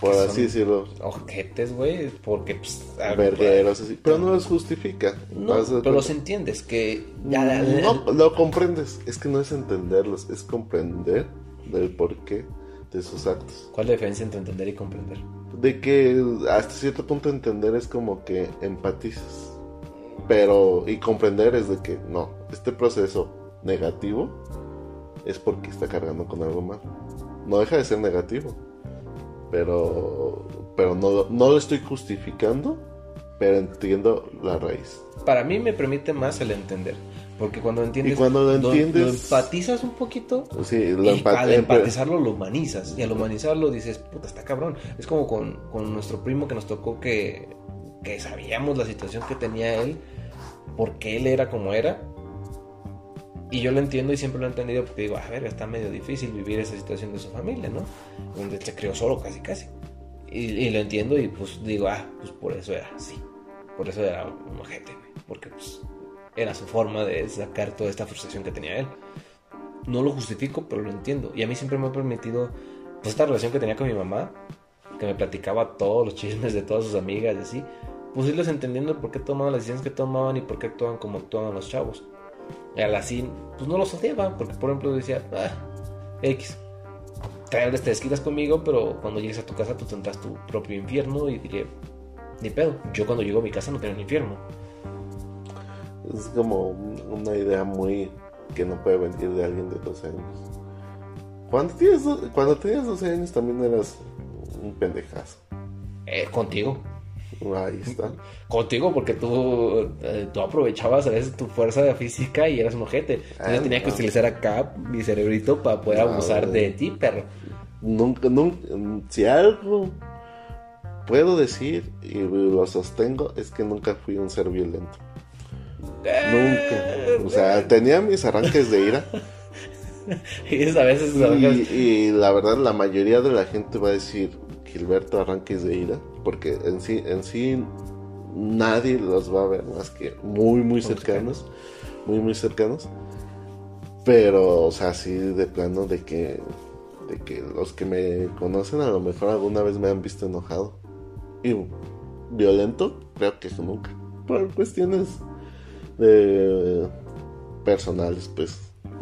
por así decirlo, Ojetes, güey, porque... Pues, vergueros, así. Pero no los justifica. No, ¿Vas a dar pero los entiendes, que... Ya, la- la- No, lo comprendes. Es que no es entenderlos, es comprender del porqué de sus actos. ¿Cuál es la diferencia entre entender y comprender? De que hasta cierto punto entender es como que empatizas. Pero, y comprender es de que no, este proceso negativo es porque está cargando con algo malo. No deja de ser negativo. Pero, pero no, no lo estoy justificando, pero entiendo la raíz. Para mí me permite más el entender. Porque cuando entiendes... Y cuando lo entiendes- Lo empatizas un poquito... Sí, lo y al empatizarlo lo humanizas. Y al humanizarlo dices, puta, está cabrón. Es como con, con nuestro primo que nos tocó que, que sabíamos la situación que tenía él, porque él era como era. Y yo lo entiendo y siempre lo he entendido porque digo, a ver, está medio difícil vivir esa situación de su familia, ¿no? Donde se crió solo casi, casi. Y, y lo entiendo y pues digo, ah, pues por eso era así. Por eso era un ojete. Porque pues era su forma de sacar toda esta frustración que tenía él no lo justifico, pero lo entiendo. Y a mí siempre me ha permitido, pues esta relación que tenía con mi mamá, que me platicaba todos los chismes de todas sus amigas y así, pues irles entendiendo por qué tomaban las decisiones que tomaban y por qué actuaban como actuaban los chavos. Y al así, pues no los odiaba, porque por ejemplo decía, ah, X, tal vez te desquitas conmigo, pero cuando llegues a tu casa tú tendrás tu propio infierno y diré, ni pedo, yo cuando llego a mi casa no tengo un infierno. Es como un- una idea muy que no puede venir de alguien de 12 años. Cuando, tienes, do- cuando tenías 12 años también eras un pendejazo. Eh, contigo. Ahí está. Contigo, porque tú, eh, tú aprovechabas a veces tu fuerza física y eras un ojete. Entonces Ah, tenía que no. utilizar acá mi cerebrito para poder No, abusar güey. de ti, perro. Nunca, nunca, si algo puedo decir y lo sostengo es que nunca fui un ser violento. Nunca. O sea, tenía mis arranques de ira. [LAUGHS] Y a veces... Y, y la verdad, la mayoría de la gente va a decir Gilberto arranques de ira, porque en sí, en sí nadie los va a ver más que muy, muy cercanos, muy, muy cercanos. Pero, o sea, sí de plano de que, de que los que me conocen a lo mejor alguna vez me han visto enojado. Y violento, creo que nunca. Por cuestiones de personales, pues.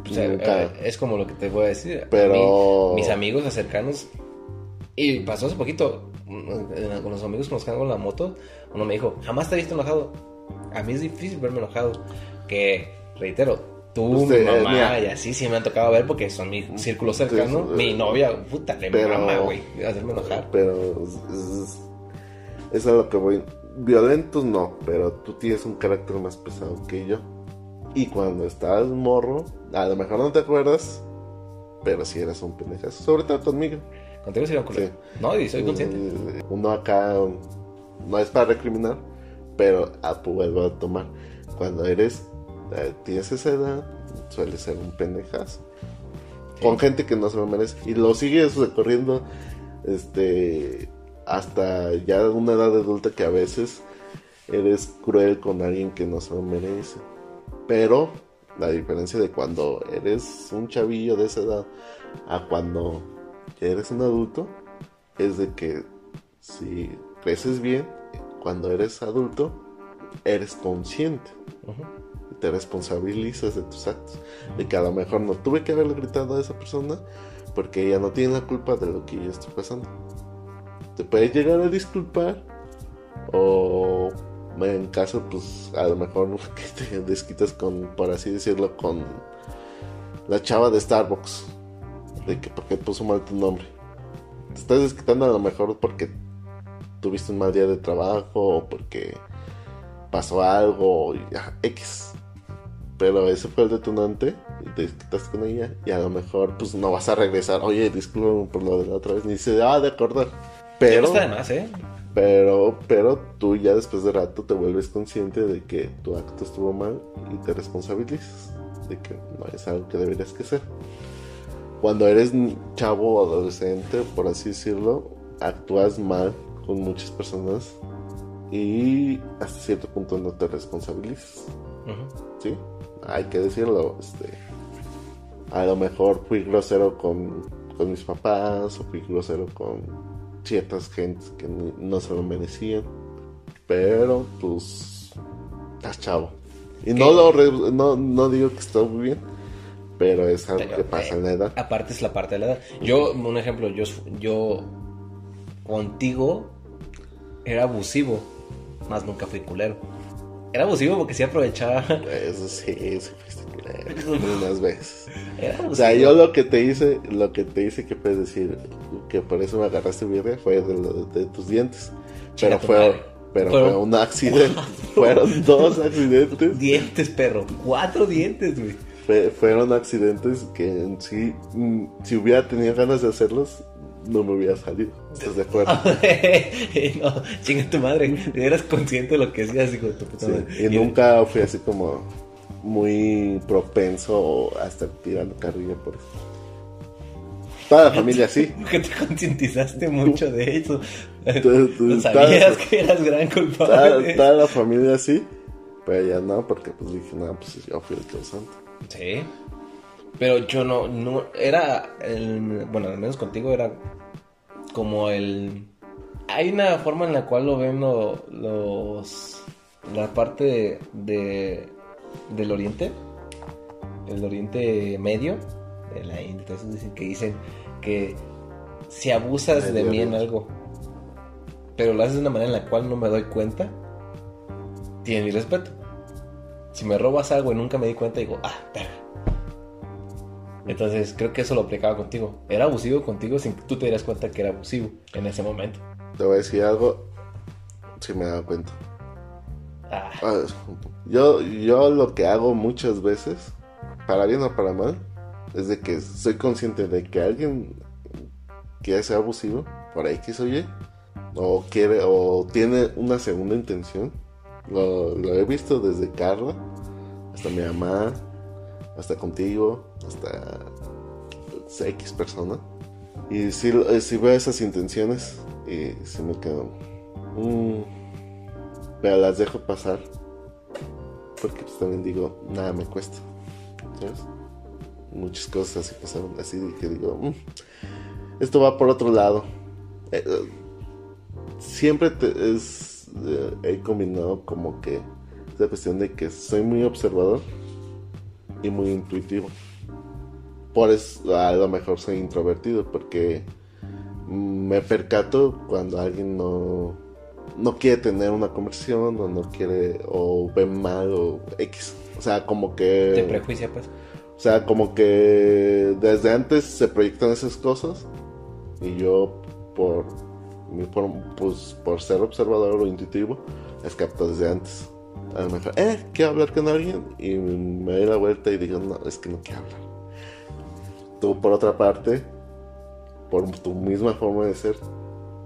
O sea, nunca. eh, es como lo que te voy a decir. A Pero- mí, mis amigos cercanos. Y pasó hace poquito. mm, Con los amigos que nos con la moto. Uno me dijo: Jamás te he visto enojado. A mí es difícil verme enojado. Que, reitero, tú, Usted, mi mamá y así sí me han tocado ver porque son mi círculo cercano. Sí, mi novia, puta, le pero- mama, güey. Hacerme enojar. Pero es, es- a lo que voy. Violentos no, pero tú tienes un carácter más pesado que yo. Y cuando estás morro, a lo mejor no te acuerdas, pero si eras un pendejazo. Sobre todo conmigo. Contigo sí un culero. Sí. No, y soy consciente. Eh, Uno acá no es para recriminar, pero a vuelvo a tomar. Cuando eres, eh, tienes esa edad, suele ser un pendejazo. Con gente que no se lo merece. Y lo sigues recorriendo este hasta ya una edad adulta que a veces eres cruel con alguien que no se lo merece. Pero la diferencia de cuando eres un chavillo de esa edad a cuando eres un adulto es de que si creces bien, cuando eres adulto, eres consciente. Y Te responsabilizas de tus actos. De que a lo mejor no tuve que haberle gritado a esa persona porque ella no tiene la culpa de lo que yo estoy pasando. Te puedes llegar a disculpar o en caso pues a lo mejor [LAUGHS] que te desquitas con, por así decirlo, con la chava de Starbucks. De que porque puso mal tu nombre. Te estás desquitando a lo mejor porque tuviste un mal día de trabajo o porque pasó algo ya, X. Pero ese fue el detonante y te desquitaste con ella y a lo mejor pues no vas a regresar. Oye, disculpen por lo de la otra vez. Ni se va de acordar. Pero, está de más, ¿eh? pero, pero tú ya después de rato te vuelves consciente de que tu acto estuvo mal y te responsabilizas de que no es algo que deberías que hacer. Cuando eres chavo o adolescente, por así decirlo, actúas mal con muchas personas y hasta cierto punto no te responsabilizas. ¿sí? Hay que decirlo, este, a lo mejor fui grosero con, con mis papás o fui grosero con, ciertas gentes que no se lo merecían. Pero, pues, estás chavo. Y no, lo re- no, no digo que está muy bien, pero es algo Pero, que pasa eh, en la edad. Aparte es la parte de la edad. Yo, un ejemplo, yo, yo contigo era abusivo, más nunca fui culero. Era abusivo porque sí aprovechaba. Eso sí, sí fuiste culero, [LAUGHS] unas veces. Era abusivo. O sea, yo lo que te hice, lo que te hice que puedes decir, que por eso me agarraste birria, fue de, lo- de tus dientes. Pero fue, madre. pero Fueron- fue un accidente. Fueron dos [LAUGHS] accidentes. Dientes, perro. Cuatro dientes, güey. Fue- fueron accidentes que en sí, mm, si hubiera tenido ganas de hacerlos, no me hubiera salido. ¿Estás de acuerdo? [LAUGHS] no, chinga tu madre. Eras consciente de lo que hacías, hijo de tu puta Sí, madre. Y nunca fui así como muy propenso a estar tirando carrilla por eso. Toda la familia sí. [LAUGHS] Que te concientizaste mucho de eso. Tú- [LAUGHS] tú sabías que eras gran Toda, culpable. toda la familia sí. Pero ya no, porque pues dije, no, pues yo fui el causante. Sí. Pero yo no, no, era, el, bueno, al menos contigo era como el... Hay una forma en la cual lo ven lo- los... La parte de, de- del oriente, el oriente medio, de la India, dicen que dicen que si abusas de mí en algo, pero lo haces de una manera en la cual no me doy cuenta, tiene mi respeto. Si me robas algo y nunca me di cuenta, digo, ah, verga. Entonces creo que eso lo aplicaba contigo. Era abusivo contigo sin que tú te dieras cuenta que era abusivo en ese momento. Te voy a decir algo, si me dado cuenta. Ah, Ah, Yo, yo lo que hago muchas veces, para bien o para mal, es de que soy consciente de que alguien quiere ser abusivo, por X o Y, o quiere, o tiene una segunda intención. Lo, he visto desde Carla, hasta mi mamá, hasta contigo, hasta X persona. Y si, si veo esas intenciones, y si me quedo... "Mm", pero las dejo pasar. Porque pues también digo, nada me cuesta. ¿Sabes? Muchas cosas así pasaron así que digo, "Mm, esto va por otro lado. Eh, siempre es, eh, he combinado como que esa cuestión de que soy muy observador y muy intuitivo. Por eso a lo mejor soy introvertido porque mm, me percato cuando alguien no, no quiere tener una conversación o no quiere o ve mal o X. O sea, como que... te prejuicia, pues. O sea, como que desde antes se proyectan esas cosas y yo por, mi form- pues, por ser observador o intuitivo las capto desde antes. A lo mejor, eh, quiero hablar con alguien y me doy la vuelta y digo, no, es que no quiero hablar. Tú por otra parte, por tu misma forma de ser,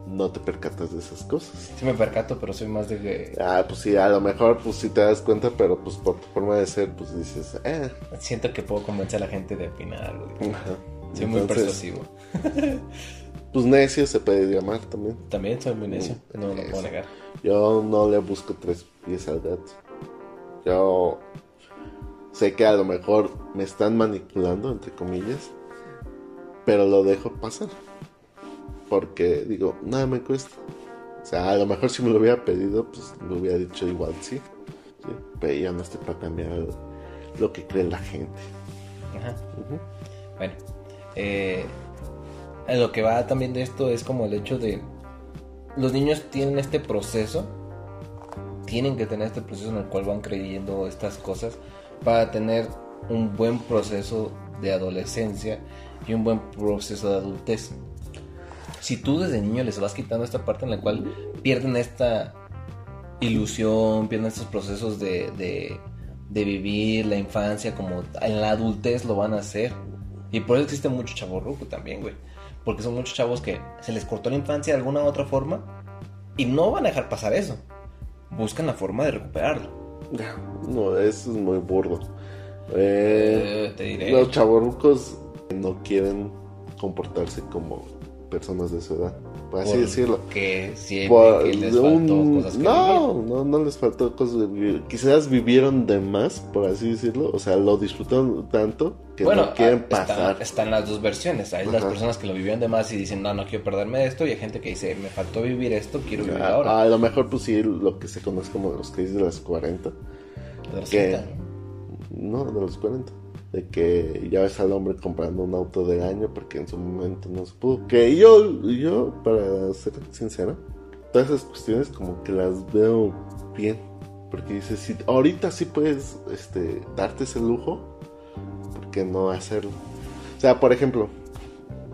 no te percatas de esas cosas. Sí me percato, pero soy más de que... Ah, pues sí, a lo mejor pues sí te das cuenta, pero pues por tu forma de ser, pues dices, eh. Siento que puedo convencer a la gente de opinar algo. Soy muy Entonces, persuasivo. [LAUGHS] Pues necio se puede llamar también. También soy muy necio, Mm, no lo eso. puedo negar. Yo no le busco tres pies al gato. Yo sé que a lo mejor me están manipulando, entre comillas, pero lo dejo pasar. Porque digo, nada me cuesta. O sea, a lo mejor si me lo hubiera pedido, pues me hubiera dicho igual sí. ¿sí? Pero ya no estoy para cambiar lo que cree la gente. Ajá. Bueno, eh, lo que va también de esto es como el hecho de los niños tienen este proceso, tienen que tener este proceso en el cual van creyendo estas cosas para tener un buen proceso de adolescencia y un buen proceso de adultez. Si tú desde niño les vas quitando esta parte en la cual pierden esta ilusión, pierden estos procesos de, de, vivir la infancia como en la adultez lo van a hacer. Y por eso existe mucho chavorruco también, güey. Porque son muchos chavos que se les cortó la infancia de alguna u otra forma y no van a dejar pasar eso. Buscan la forma de recuperarlo. [LAUGHS] No, eso es muy burdo. Eh, Eh, te diré. Los chavorrucos no quieren comportarse como personas de su edad. Por así decirlo. Que siempre Por que les faltó un- cosas que no, no, no les faltó cosas. Quizás vivieron de más, por así decirlo. O sea, lo disfrutaron tanto que Bueno, no quieren ah, pasar. están las dos versiones. Hay las personas que lo vivieron de más y dicen, no, no quiero perderme de esto. Y hay gente que dice, me faltó vivir esto, quiero vivir A, ahora. a lo mejor, pues sí, lo que se conoce como los crisis de las 40. De los que- 30, ¿no? No, de los 40. De que ya ves al hombre comprando un auto de año porque en su momento no se pudo. Que yo, yo para ser sincero, todas esas cuestiones como que las veo bien. Porque dices, si ahorita sí puedes este, darte ese lujo, ¿por qué no hacerlo? O sea, por ejemplo,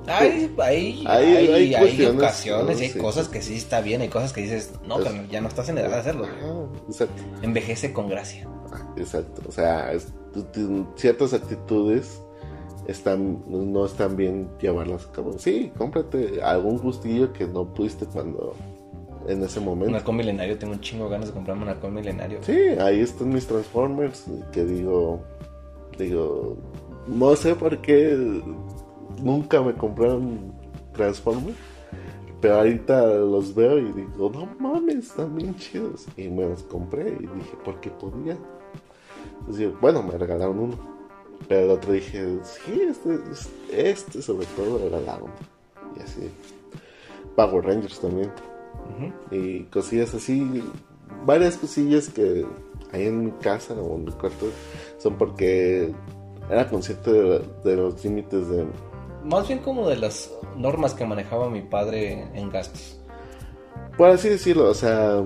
Hay, hay, Hay- hay, hay cuestiones, ocasiones y hay sí, cosas sí. que sí está bien, hay cosas que dices, no, Es- carnal, ya no estás en edad de hacerlo. ajá, exacto. Envejece con gracia. Exacto, o sea, es- ciertas actitudes están no están bien llevarlas a cabo. Sí, cómprate algún gustillo que no pudiste cuando en ese Un momento. halcón milenario, tengo un chingo de ganas de comprarme un halcón milenario. Sí, ahí están mis Transformers que digo digo no sé por qué nunca me compraron Transformers. Pero ahorita los veo y digo, no mames, están bien chidos. Y me los compré y dije, ¿por qué podía? Entonces, bueno, me regalaron uno. Pero el otro dije, sí, este, este sobre todo me regalaron. Y así. Power Rangers también. Y cosillas así. Varias cosillas que hay en mi casa o en mi cuarto son porque era consciente de, de los límites de, Más bien como de las normas que manejaba mi padre en gastos. por así decirlo, o sea,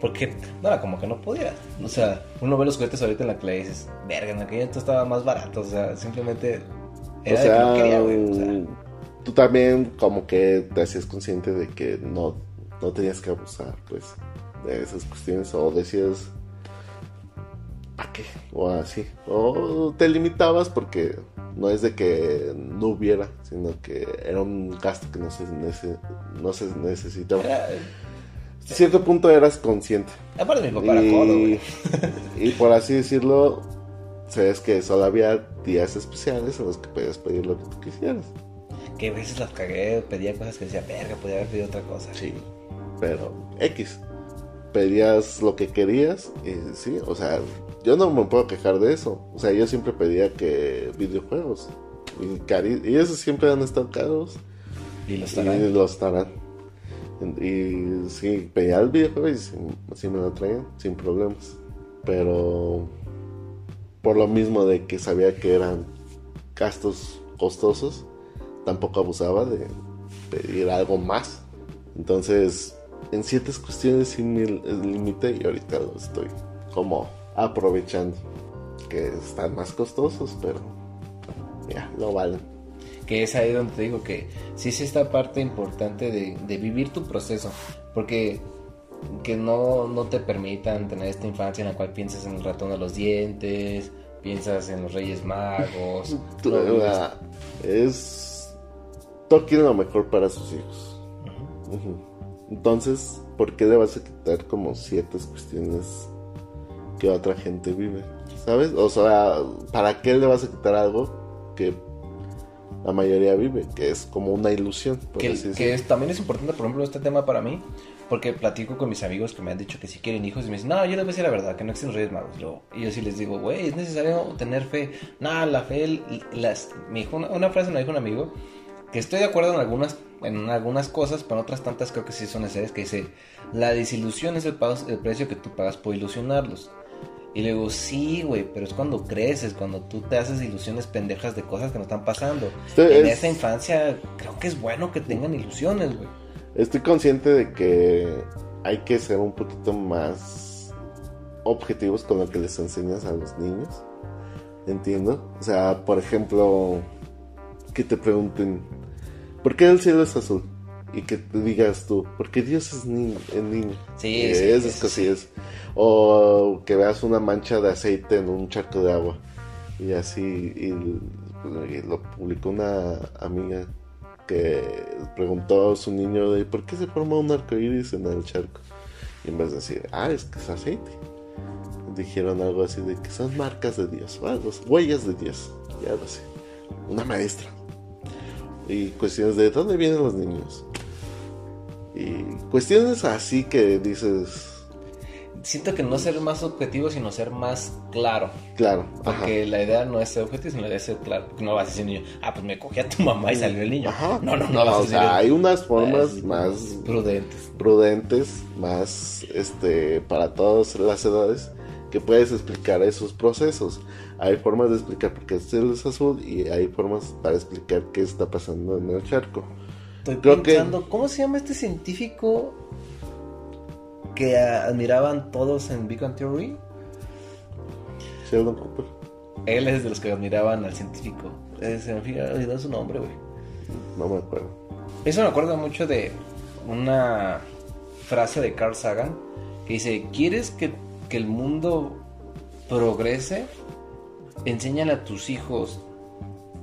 Porque no era como que no podía. O sea, uno ve los juguetes ahorita en la play y dices, verga, en aquel entonces estaba más barato. O sea, simplemente era o de que no quería, güey. O sea, tú también como que te hacías consciente de que no, no tenías que abusar, pues, de esas cuestiones o decías, ¿para qué? O así, o te limitabas porque no es de que no hubiera, sino que era un gasto que no se, no se necesitaba. era- A cierto punto eras consciente. aparte mi papá era codo, Y, güey. [LAUGHS] y por así decirlo, sabes que solo había días especiales en los que podías pedir lo que tú quisieras. Que a veces las cagué, pedía cosas que decía, verga, podía haber pedido otra cosa. Sí, pero X. Pedías lo que querías y sí, o sea, yo no me puedo quejar de eso. O sea, yo siempre pedía que videojuegos. Y, cari- y esos siempre han estado caros. Y los Y estarán. lo estarán. Y sí, pedía el videojuego y sí, sí me lo traían sin problemas. Pero por lo mismo de que sabía que eran gastos costosos, tampoco abusaba de pedir algo más. Entonces, en ciertas cuestiones sí me limité y ahorita lo estoy como aprovechando. Que están más costosos, pero ya, lo valen. Que es ahí donde te digo que sí es esta parte importante de, de vivir tu proceso. Porque que no, no te permitan tener esta infancia en la cual piensas en el ratón de los dientes, piensas en los reyes magos. [LAUGHS] Tú, no vives- ah, es todo quiere lo mejor para sus hijos entonces ¿por qué le vas a quitar como ciertas cuestiones que otra gente vive? ¿sabes? o sea ¿para qué le vas a quitar algo que la mayoría vive? que es como una ilusión por Que, así que es- también es importante, por ejemplo, este tema para mí, porque platico con mis amigos que me han dicho que si quieren hijos y me dicen, no, yo les voy a decir la verdad, que no existen los Reyes Magos. Luego, y yo sí les digo, güey, es necesario tener fe. Nada, la fe, las, me dijo una, una frase me dijo un amigo, que estoy de acuerdo en algunas, en algunas cosas, pero en otras tantas creo que sí son necesarias, que dice, la desilusión es el, pago- el precio que tú pagas por ilusionarlos. Y le digo, sí, güey, pero es cuando creces, cuando tú te haces ilusiones pendejas de cosas que no están pasando. Estoy- en es- esta infancia creo que es bueno que tengan ilusiones, güey. Estoy consciente de que hay que ser un poquito más objetivos con lo que les enseñas a los niños. Entiendo. O sea, por ejemplo, que te pregunten, ¿por qué el cielo es azul? Y que te digas tú, porque Dios es niño. Es niño. Sí, Y sí, esas sí, cosillas. O que veas una mancha de aceite en un charco de agua. Y así, y, y lo publicó una amiga que preguntó a su niño de por qué se forma un arco iris en el charco. Y en vez de decir, ah, es que es aceite. Dijeron algo así de que son marcas de Dios, o algo así, huellas de Dios. Y algo así. Una maestra. Y cuestiones de dónde vienen los niños. Y cuestiones así que dices, Siento que no ser más objetivo, sino ser más claro. claro, ajá. Porque la idea no es ser objetivo, sino la idea es ser claro. No vas a decir niño, ah, pues me cogí a tu mamá y salió el niño. Ajá. No, no, no, vas a o decir sea, hay unas formas es- más prudentes. prudentes, más este para todas las edades que puedes explicar esos procesos. Hay formas de explicar por qué el cielo es azul y hay formas para explicar qué está pasando en el charco. Estoy Creo que- pensando, ¿cómo se llama este científico que admiraban todos en Big Bang Theory? Sheldon Cooper. Él es de los que admiraban al científico. Se me olvidó su nombre, güey. No me acuerdo. Eso me acuerda mucho de una frase de Carl Sagan que dice, ¿quieres que, que el mundo progrese? Enséñale a tus hijos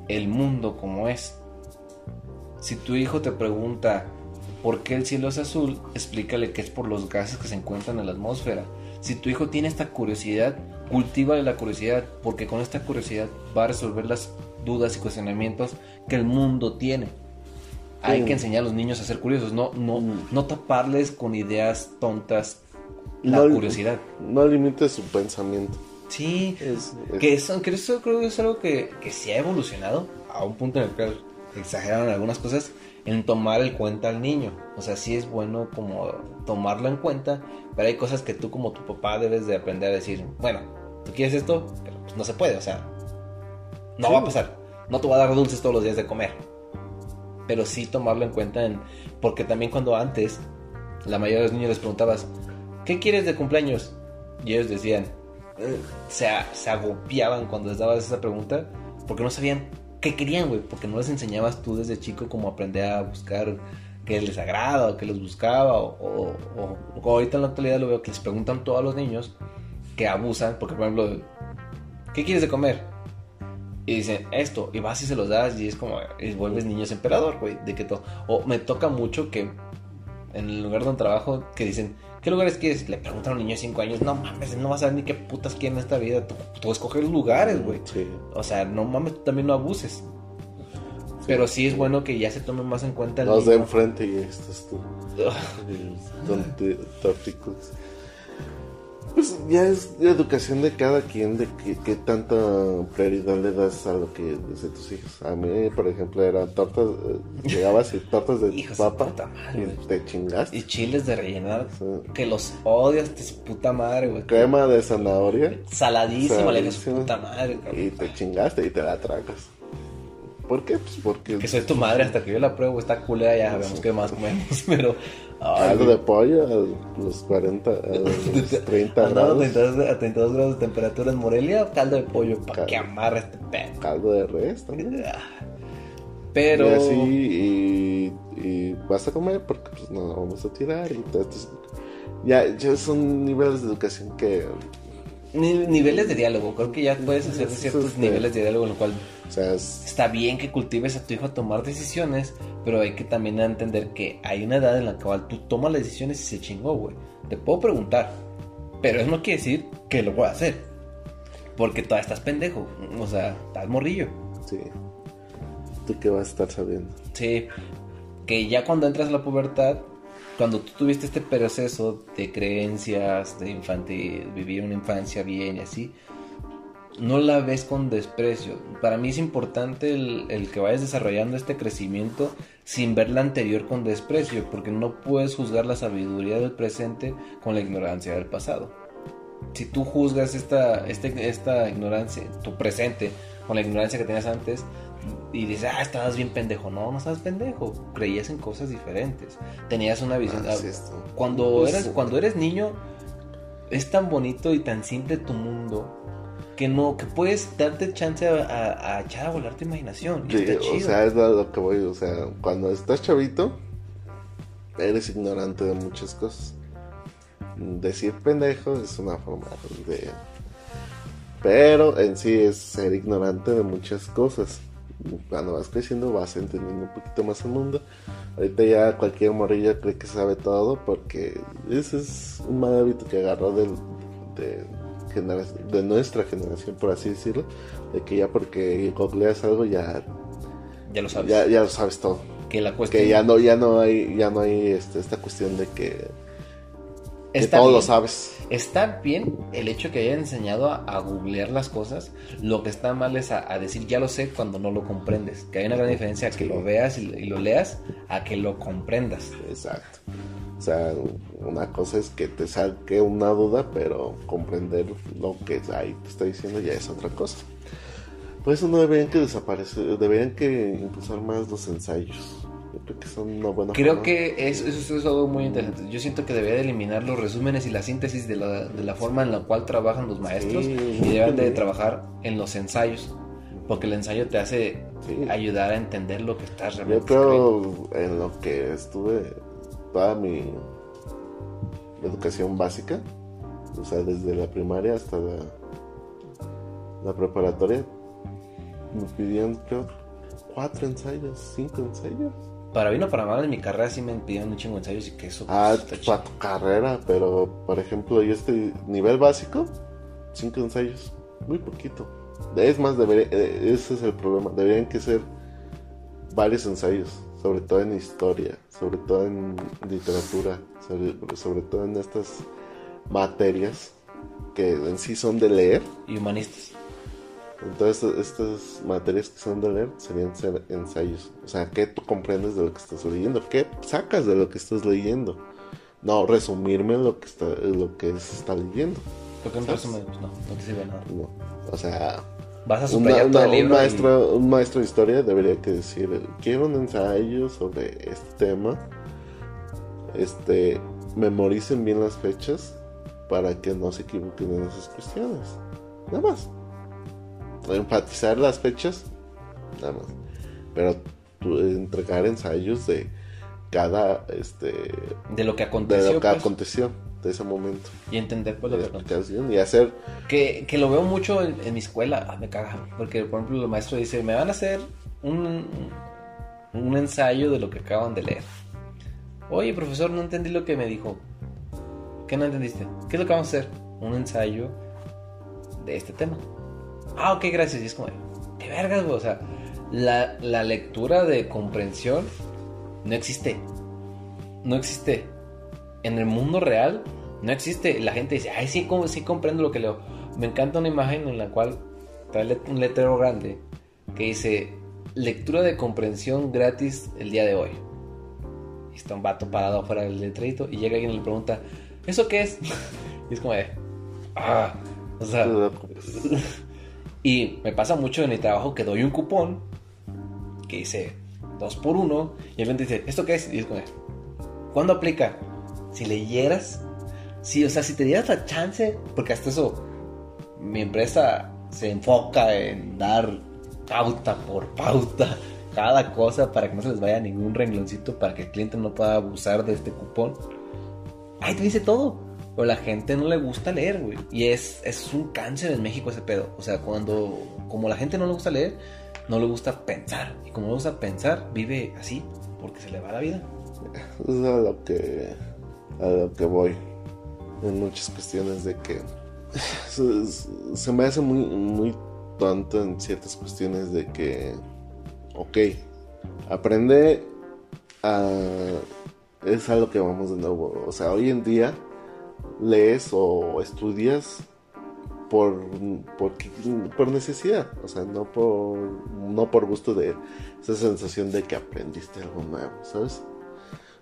el mundo como es. Si tu hijo te pregunta por qué el cielo es azul, explícale que es por los gases que se encuentran en la atmósfera. Si tu hijo tiene esta curiosidad, cultívale la curiosidad, porque con esta curiosidad va a resolver las dudas y cuestionamientos que el mundo tiene. Hay Sí. que enseñar a los niños a ser curiosos, no, no, Mm. no taparles con ideas tontas la No- curiosidad. No limite su pensamiento. Sí, Es, es- que eso, que eso creo que es algo que, que sí ha evolucionado a un punto en el que exageraron algunas cosas en tomar en cuenta al niño. O sea, sí es bueno como tomarlo en cuenta, pero hay cosas que tú como tu papá debes de aprender a decir, bueno, tú quieres esto, pero pues no se puede, o sea, no Sí. va a pasar. No te voy a dar dulces todos los días de comer. Pero sí tomarlo en cuenta en... Porque también cuando antes la mayoría de los niños les preguntabas, ¿qué quieres de cumpleaños? Y ellos decían, eh, se, se agobiaban cuando les dabas esa pregunta porque no sabían qué querían, güey, porque no les enseñabas tú desde chico cómo aprender a buscar qué les agrada o qué les buscaba o, ahorita en la actualidad lo veo que les preguntan todos los niños que abusan, porque por ejemplo, ¿qué quieres de comer? Y dicen esto, y vas y se los das y es como, y vuelves niños emperador, güey, de que todo. O me toca mucho que en el lugar donde trabajo, que dicen, ¿qué lugares quieres? Le preguntan a un niño de 5 años, no mames, no vas a ver ni qué putas quieren en esta vida, tú, tú escoges lugares, güey. Sí. O sea, no mames, tú también no abuses. Pero sí es bueno que ya se tome más en cuenta el Los de enfrente y estás tú. [LAUGHS] Pues ya es la educación de cada quien, de qué, tanta prioridad le das a lo que desde tus hijos. A mí, por ejemplo, eran tortas, eh, llegabas y tortas de [LAUGHS] Hijos de puta madre, y güey. te chingaste. Y chiles de rellenar, Sí. que los odias, de su puta madre, güey. Crema de zanahoria Saladísimo, le de su Saladísimo. puta madre, cabrón. y te chingaste y te la tragas. ¿Por qué? Pues porque Que soy tu madre hasta que yo la pruebo, está culera, ya sabemos qué más comemos, [LAUGHS] pero... ay, güey. de pollo a los 40, a [LAUGHS] los 30 Andaba a grados. 32, a 32 grados de temperatura en Morelia, caldo de pollo, para Cal- que amarre este pedo. Caldo de res también. Pero... Y así, y, y vas a comer porque pues no vamos a tirar y todo esto. es- Ya, ya son niveles de educación que, Ni- niveles de diálogo, creo que ya puedes hacer ciertos este- niveles de diálogo en lo cual o sea, es- está bien que cultives a tu hijo a tomar decisiones, pero hay que también entender que hay una edad en la cual tú tomas las decisiones y se chingó, güey. Te puedo preguntar, pero eso no quiere decir que lo voy a hacer. Porque todavía estás pendejo, o sea, estás morrillo. sí. ¿Tú qué vas a estar sabiendo? Sí, que ya cuando entras a la pubertad, cuando tú tuviste este proceso de creencias, de infantil, vivir una infancia bien y así, no la ves con desprecio. Para mí es importante el, el que vayas desarrollando este crecimiento sin ver la anterior con desprecio, porque no puedes juzgar la sabiduría del presente con la ignorancia del pasado. Si tú juzgas esta, este, esta ignorancia, tu presente, con la ignorancia que tenías antes, y dices, ah, estabas bien pendejo. No, no estabas pendejo. Creías en cosas diferentes. Tenías una visión. Ah, sí, esto. Cuando, Pues, eres, cuando eres niño, es tan bonito y tan simple tu mundo que no, que puedes darte chance a, a- a echar a volar tu imaginación. Y Sí, está o sea, es lo, que voy. O sea, cuando estás chavito, eres ignorante de muchas cosas. Decir pendejo es una forma de. Pero en sí es ser ignorante de muchas cosas. Cuando vas creciendo vas entendiendo un poquito más el mundo. Ahorita ya cualquier morrillo cree que sabe todo porque ese es un mal hábito que agarró del, de, de nuestra generación, por así decirlo. De que ya porque googleas algo ya ya lo sabes. ya, ya lo sabes todo. que la cuestión... Que ya no, ya no hay, ya no hay este, esta cuestión de que, que todo lo bien. sabes. Está bien el hecho que haya enseñado a, a googlear las cosas. Lo que está mal es a, a decir ya lo sé cuando no lo comprendes. Que hay una gran diferencia a que Sí. lo veas y, y lo leas a que lo comprendas. Exacto. O sea, una cosa es que te saque una duda, pero comprender lo que ahí te está diciendo ya es otra cosa. Por eso no deberían que desaparecer, deberían que impulsar más los ensayos. Yo creo que son una buena Creo forma. que es- eso es algo muy interesante. Yo siento que debería de eliminar los resúmenes y la síntesis de la, de la forma en la cual trabajan los maestros Sí, y deben de trabajar en los ensayos. Porque el ensayo te hace Sí. ayudar a entender lo que estás Yo realmente escribiendo. creo en lo que estuve toda mi educación básica, o sea, desde la primaria hasta la, la preparatoria, me pidían, creo, cuatro ensayos, cinco ensayos. Para bien o para mal, en mi carrera sí me pidieron un chingo de ensayos y que eso Ah, pues, chido. para tu carrera, pero por ejemplo, yo este nivel básico, cinco ensayos, muy poquito. Es más, debería, eh, ese es el problema, deberían que ser varios ensayos, sobre todo en historia, sobre todo en literatura, sobre, sobre todo en estas materias que en sí son de leer. Y humanistas. Entonces, estas materias que son de leer serían ser ensayos. O sea, ¿qué tú comprendes de lo que estás leyendo? ¿Qué sacas de lo que estás leyendo? No, resumirme lo que está, lo que se está leyendo. ¿Sabes? resumen, pues no, no te sirve nada. No. O sea, Vas a una- subrayar una- todo el un, libro. y- maestro, un maestro de historia debería que decir, quiero un ensayo sobre este tema. Este, memoricen bien las fechas para que no se equivoquen en esas cuestiones. Nada más. Enfatizar las fechas, nada más. Pero tú, entregar ensayos de cada, este, de lo que de aconteció. lo que pues, aconteció de ese momento. y entender pues, lo de que la aconteció. aplicación y hacer Que, que lo veo mucho en, en mi escuela, ah, me caga. Porque, por ejemplo, el maestro dice: Me van a hacer un, un ensayo de lo que acaban de leer. Oye, profesor, no entendí lo que me dijo. ¿Qué no entendiste? ¿Qué es lo que vamos a hacer? Un ensayo de este tema. Ah, ok, gracias. Y es como, ¿qué vergas, güey? O sea, la, la lectura de comprensión no existe. No existe. En el mundo real no existe. La gente dice, ay, sí, como- sí comprendo lo que leo. Me encanta una imagen en la cual trae un letrero grande que dice, lectura de comprensión gratis el día de hoy. Y está un vato parado afuera del letrerito y llega alguien y le pregunta, ¿eso qué es? [LAUGHS] y es como de, ah, o sea... [LAUGHS] Y me pasa mucho en mi trabajo que doy un cupón que dice 2 por 1 y el cliente dice, ¿esto qué es? Y es como, ¿cuándo aplica? Si leyeras, sí, o sea, si te dieras la chance, porque hasta eso, mi empresa se enfoca en dar pauta por pauta [LAUGHS] cada cosa para que no se les vaya ningún rengloncito para que el cliente no pueda abusar de este cupón. Ahí te dice todo. Pero la gente no le gusta leer, güey. Y es, es un cáncer en México ese pedo. O sea, cuando, como la gente no le gusta leer, no le gusta pensar. Y como no le gusta pensar, vive así, porque se le va la vida. Es a lo que a lo que voy en muchas cuestiones de que se, me hace muy muy tonto en ciertas cuestiones de que ok aprende a es a lo que vamos de nuevo o sea hoy en día lees o estudias por, por, por necesidad, o sea, no por, no por gusto de esa sensación de que aprendiste algo nuevo, ¿sabes?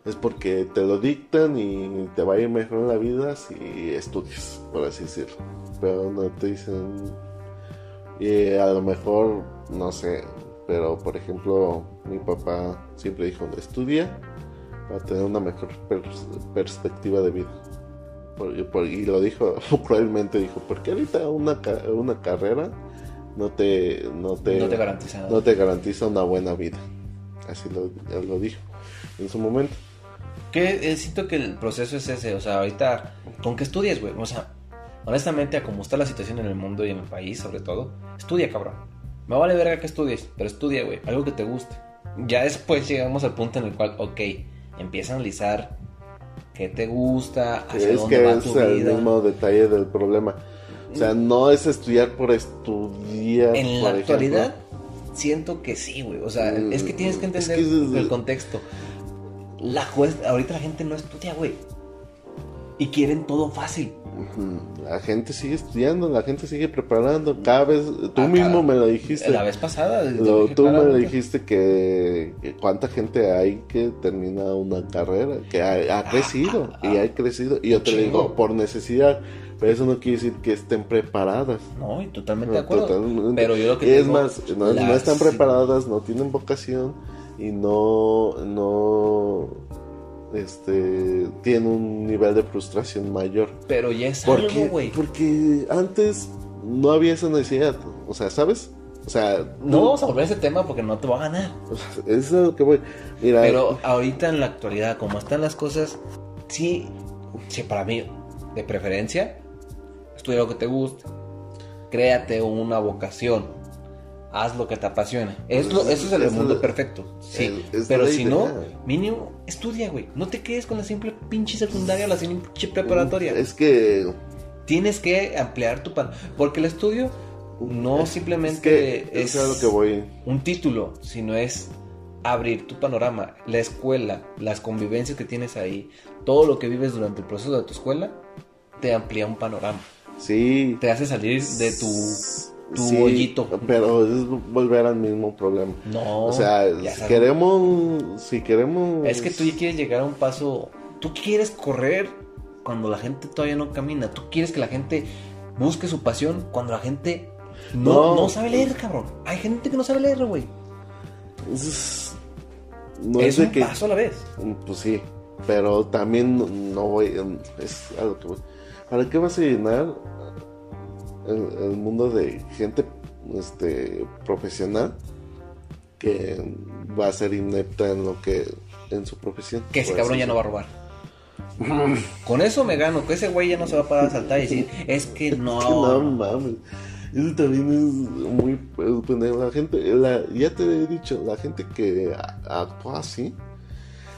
Es porque te lo dictan y te va a ir mejor en la vida si estudias, por así decirlo. Pero no te dicen, y a lo mejor, no sé, pero por ejemplo, mi papá siempre dijo, estudia para tener una mejor pers- perspectiva de vida. Por- por- y lo dijo, [LAUGHS] probablemente dijo, porque ahorita una, una carrera no te, no te, no te garantiza nada. no te garantiza una buena vida. Así lo dijo en su momento. Que eh, siento que el proceso es ese, o sea, ahorita, ¿con qué estudias, güey? O sea, honestamente, a como está la situación en el mundo y en el país, sobre todo, estudia, cabrón. Me vale verga que estudies, pero estudia, güey, algo que te guste. Ya después llegamos al punto en el cual, ok, empieza a analizar qué te gusta, hacia Es dónde que va es tu el vida. mismo detalle del problema. O sea, no es estudiar por estudiar. En por la ejemplo. actualidad, siento que sí, güey. O sea, Mm, es que tienes que es entender que es- el contexto. La juez, ahorita la gente no estudia, güey. Y quieren todo fácil. La gente sigue estudiando, la gente sigue preparando. Cada vez, tú Ah, mismo cada- me lo dijiste. La vez pasada. Lo- tú me claramente. dijiste que, que cuánta gente hay que termina una carrera, que ha, ha crecido ah, y ha crecido. Y yo te digo, por necesidad. Pero eso no quiere decir que estén preparadas. No, y totalmente No, de acuerdo. totalmente. Pero yo lo que Y es más, no, están preparadas, no tienen vocación y no, no este, tienen un nivel de frustración mayor. Pero ya es Porque, algo, güey. porque antes no había esa necesidad. O sea, ¿sabes? O sea, No vamos a volver a ese tema porque no te va a ganar. [LAUGHS] Eso es lo que voy. Mira, Pero ahorita en la actualidad, como están las cosas, sí, sí, para mí, de preferencia, estudia lo que te guste, créate una vocación, haz lo que te apasiona. Es lo- eso es el mundo perfecto, sí. Pero si no, mínimo, estudia, güey. No te quedes con la simple pinche secundaria o la simple pinche preparatoria. es que Tienes que ampliar tu pan. Porque el estudio no es simplemente que es, que voy. un título, sino es abrir tu panorama, la escuela, las convivencias que tienes ahí, todo lo que vives durante el proceso de tu escuela, te amplía un panorama, Sí. te hace salir de tu, tu sí, hoyito. Pero es volver al mismo problema. No, o sea, si queremos, si queremos... Es que tú ya quieres llegar a un paso, tú quieres correr cuando la gente todavía no camina, tú quieres que la gente busque su pasión cuando la gente no, No. no sabe leer, cabrón. Hay gente que no sabe leer, güey. es- no es es, de un que... paso a la vez. Pues sí, pero también no- voy... Es a lo que voy. ¿Para qué vas a llenar el, el mundo de gente este, profesional que va a ser inepta en lo que... En su profesión. Que ese Por cabrón ya no va a robar. Con eso me gano, que ese güey ya no se va a parar a saltar y decir, es que [LAUGHS] no. No mames. Eso también es muy pendejo. La gente, la- ya te he dicho, la gente que actúa así.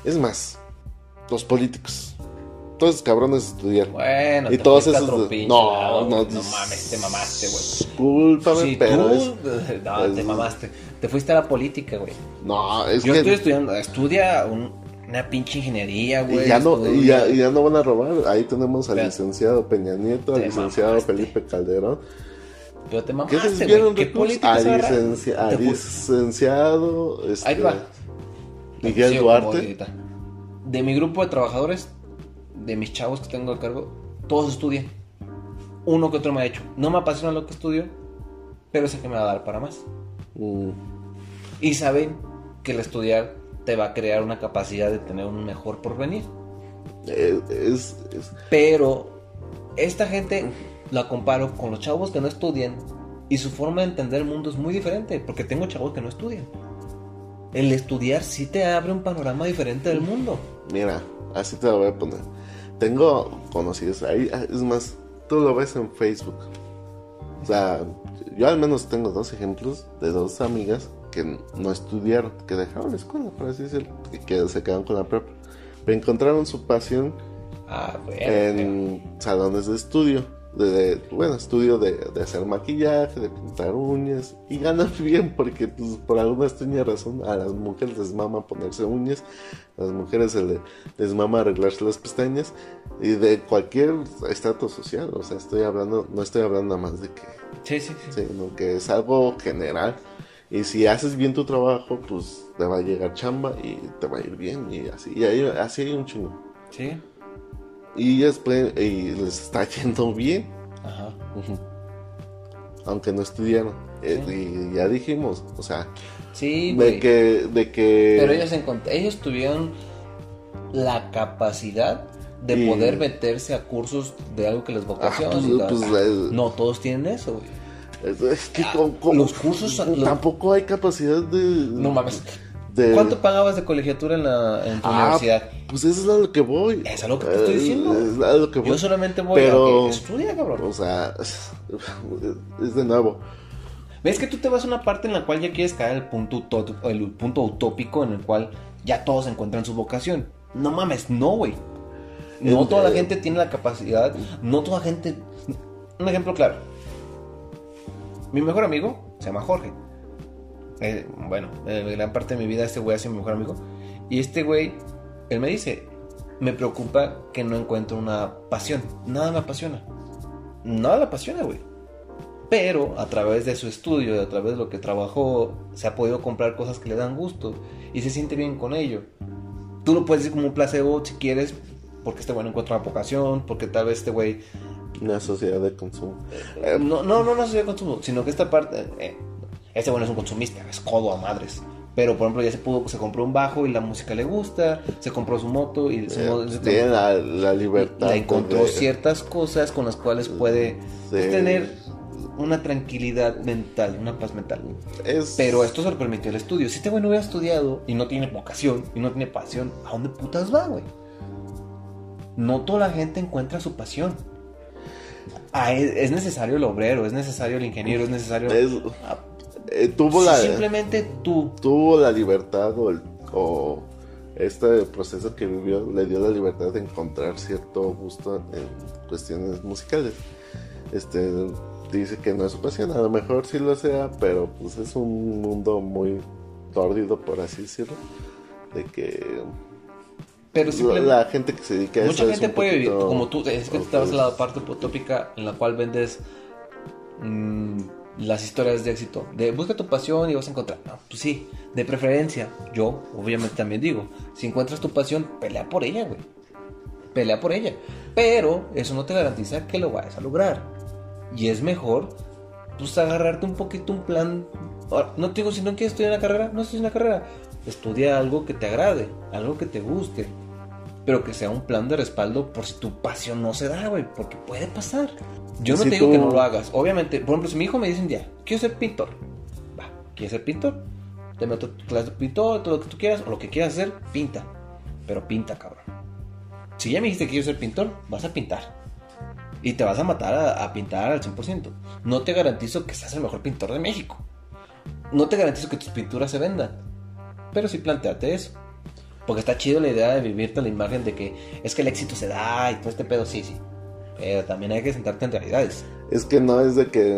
Es más, los políticos. Todos esos cabrones estudiaron. Bueno, Y te todos esos no, no, no mames, te mamaste, güey. Discúlpame, Si pero tú, es- [LAUGHS] no, te mamaste. Te fuiste a la política, güey. No, es Yo que. estoy estudiando, estudia un- una pinche ingeniería, y güey. ya, no, y, ya, y ya no van a robar. Ahí tenemos al Pero- licenciado Peña Nieto, al licenciado mamaste. Felipe Calderón. Pero te ¿Qué mamaste, güey. ¿Qué política Al se agarra? licenci- al Te fu- licenciado. Este, Ahí va. Miguel Duarte. De mi grupo de trabajadores, de mis chavos que tengo a cargo, todos estudian. Uno que otro me ha hecho. No me apasiona lo que estudio, pero sé que me va a dar para más. Mm, Y saben que el estudiar te va a crear una capacidad de tener un mejor porvenir. eh, es, es- Pero esta gente la comparo con los chavos que no estudian y su forma de entender el mundo es muy diferente, porque tengo chavos que no estudian. El estudiar sí te abre un panorama diferente del mundo. Mira, así te lo voy a poner. Tengo conocidos ahí, ah, es más, tú lo ves en Facebook. O sea, yo al menos tengo dos ejemplos de dos amigas que no estudiaron, que dejaron la escuela, por así decirlo, que, que se quedaron con la prepa. Pero encontraron su pasión Ah, bueno. en salones de estudio. De, de- bueno, estudio de, de hacer maquillaje, de pintar uñas. Y ganan [LAUGHS] bien porque pues, por alguna extraña razón a las mujeres les mama ponerse uñas. A las mujeres se le- les mama arreglarse las pestañas. Y de cualquier estatus social. O sea, estoy hablando, no estoy hablando nada más de que, Sí, sí, sí. sino que es algo general. Y si haces bien tu trabajo, pues te va a llegar chamba y te va a ir bien. Y así, y ahí- así hay un chingo. Sí. Y pueden, y les está [LAUGHS] yendo bien, Ajá. aunque no estudiaron. Eh, y ya dijimos, o sea, Sí, de que, de que. Pero ellos, ellos tuvieron la capacidad de Y- poder meterse a cursos de algo que les Ah, vocaciona. pues, la- pues, eh, no todos tienen eso, güey. es, que Ah, con- con- los cursos tampoco hay capacidad de. No mames. De- ¿Cuánto pagabas de colegiatura en, la, en tu Ah, universidad? Pues eso es a lo que voy. Es a lo que te estoy Eh, diciendo. Es a lo que voy. Yo solamente voy Pero- a que estudia, cabrón. O sea, [LAUGHS] es de nuevo. ¿Ves que tú te vas a una parte en la cual ya quieres caer al punto, el punto utópico en el cual ya todos encuentran su vocación? No mames, no, güey. No El- toda la eh, gente tiene la capacidad, no toda gente... Un ejemplo claro. Mi mejor amigo se llama Jorge. Eh, bueno, en gran parte de mi vida este güey ha sido mi mejor amigo. Y este güey, él me dice, me preocupa que no encuentro una pasión. Nada me apasiona. Nada me apasiona, güey. Pero a través de su estudio, a través de lo que trabajó, se ha podido comprar cosas que le dan gusto y se siente bien con ello. Tú lo puedes decir como un placebo si quieres, porque este güey no encuentra una vocación, porque tal vez este güey... Una sociedad de consumo. Eh, no, no, no una sociedad de consumo, sino que esta parte... Eh, este güey no es un consumista, es codo a madres. Pero, por ejemplo, ya se pudo, se compró un bajo y la música le gusta, se compró su moto y su Eh, moto- tiene la, la libertad. la encontró de- ciertas cosas con las cuales puede Sí. tener una tranquilidad mental, una paz mental. Es, Pero esto se lo permitió el estudio. Si este güey no hubiera estudiado y no tiene vocación y no tiene pasión, ¿a dónde putas va, güey? No toda la gente encuentra su pasión. Ah, es, es necesario el obrero, es necesario el ingeniero, es necesario... es- Ah, eh, tuvo si la simplemente tú tuvo la libertad o, el- o este proceso que vivió le dio la libertad de encontrar cierto gusto en cuestiones musicales. Este dice que no es su pasión, a lo mejor sí lo sea, pero pues es un mundo muy tórdido por así decirlo, de que Pero simplemente... la gente que se dedica a Mucha eso es gente un puede vivir, como tú, es que tú estabas en la parte utópica en la cual vendes mm, las historias de éxito. De busca tu pasión y vas a encontrar. No, pues sí, de preferencia. Yo, obviamente, también digo: si encuentras tu pasión, pelea por ella, güey. Pelea por ella. Pero eso no te garantiza que lo vayas a lograr. Y es mejor, pues, agarrarte un poquito un plan. Ahora, No te digo si no quieres estudiar una carrera, no estudies una carrera. Estudia algo que te agrade, algo que te guste pero que sea un plan de respaldo por si tu pasión no se da, güey, porque puede pasar. Yo no Si te digo tú- que no lo hagas. Obviamente, por ejemplo, si mi hijo me dice un día, quiero ser pintor, va, ¿quieres ser pintor? Te meto clase de pintor, todo lo que tú quieras, o lo que quieras hacer, pinta. Pero pinta, cabrón. Si ya me dijiste que quiero ser pintor, vas a pintar. Y te vas a matar a, a pintar al 100%. No te garantizo que seas el mejor pintor de México. No te garantizo que tus pinturas se vendan. Pero sí planteate eso. Porque está chido la idea de vivirte la imagen de que es que el éxito se da y todo este pedo, sí, sí. Pero también hay que sentarte en realidades. Es que no es de que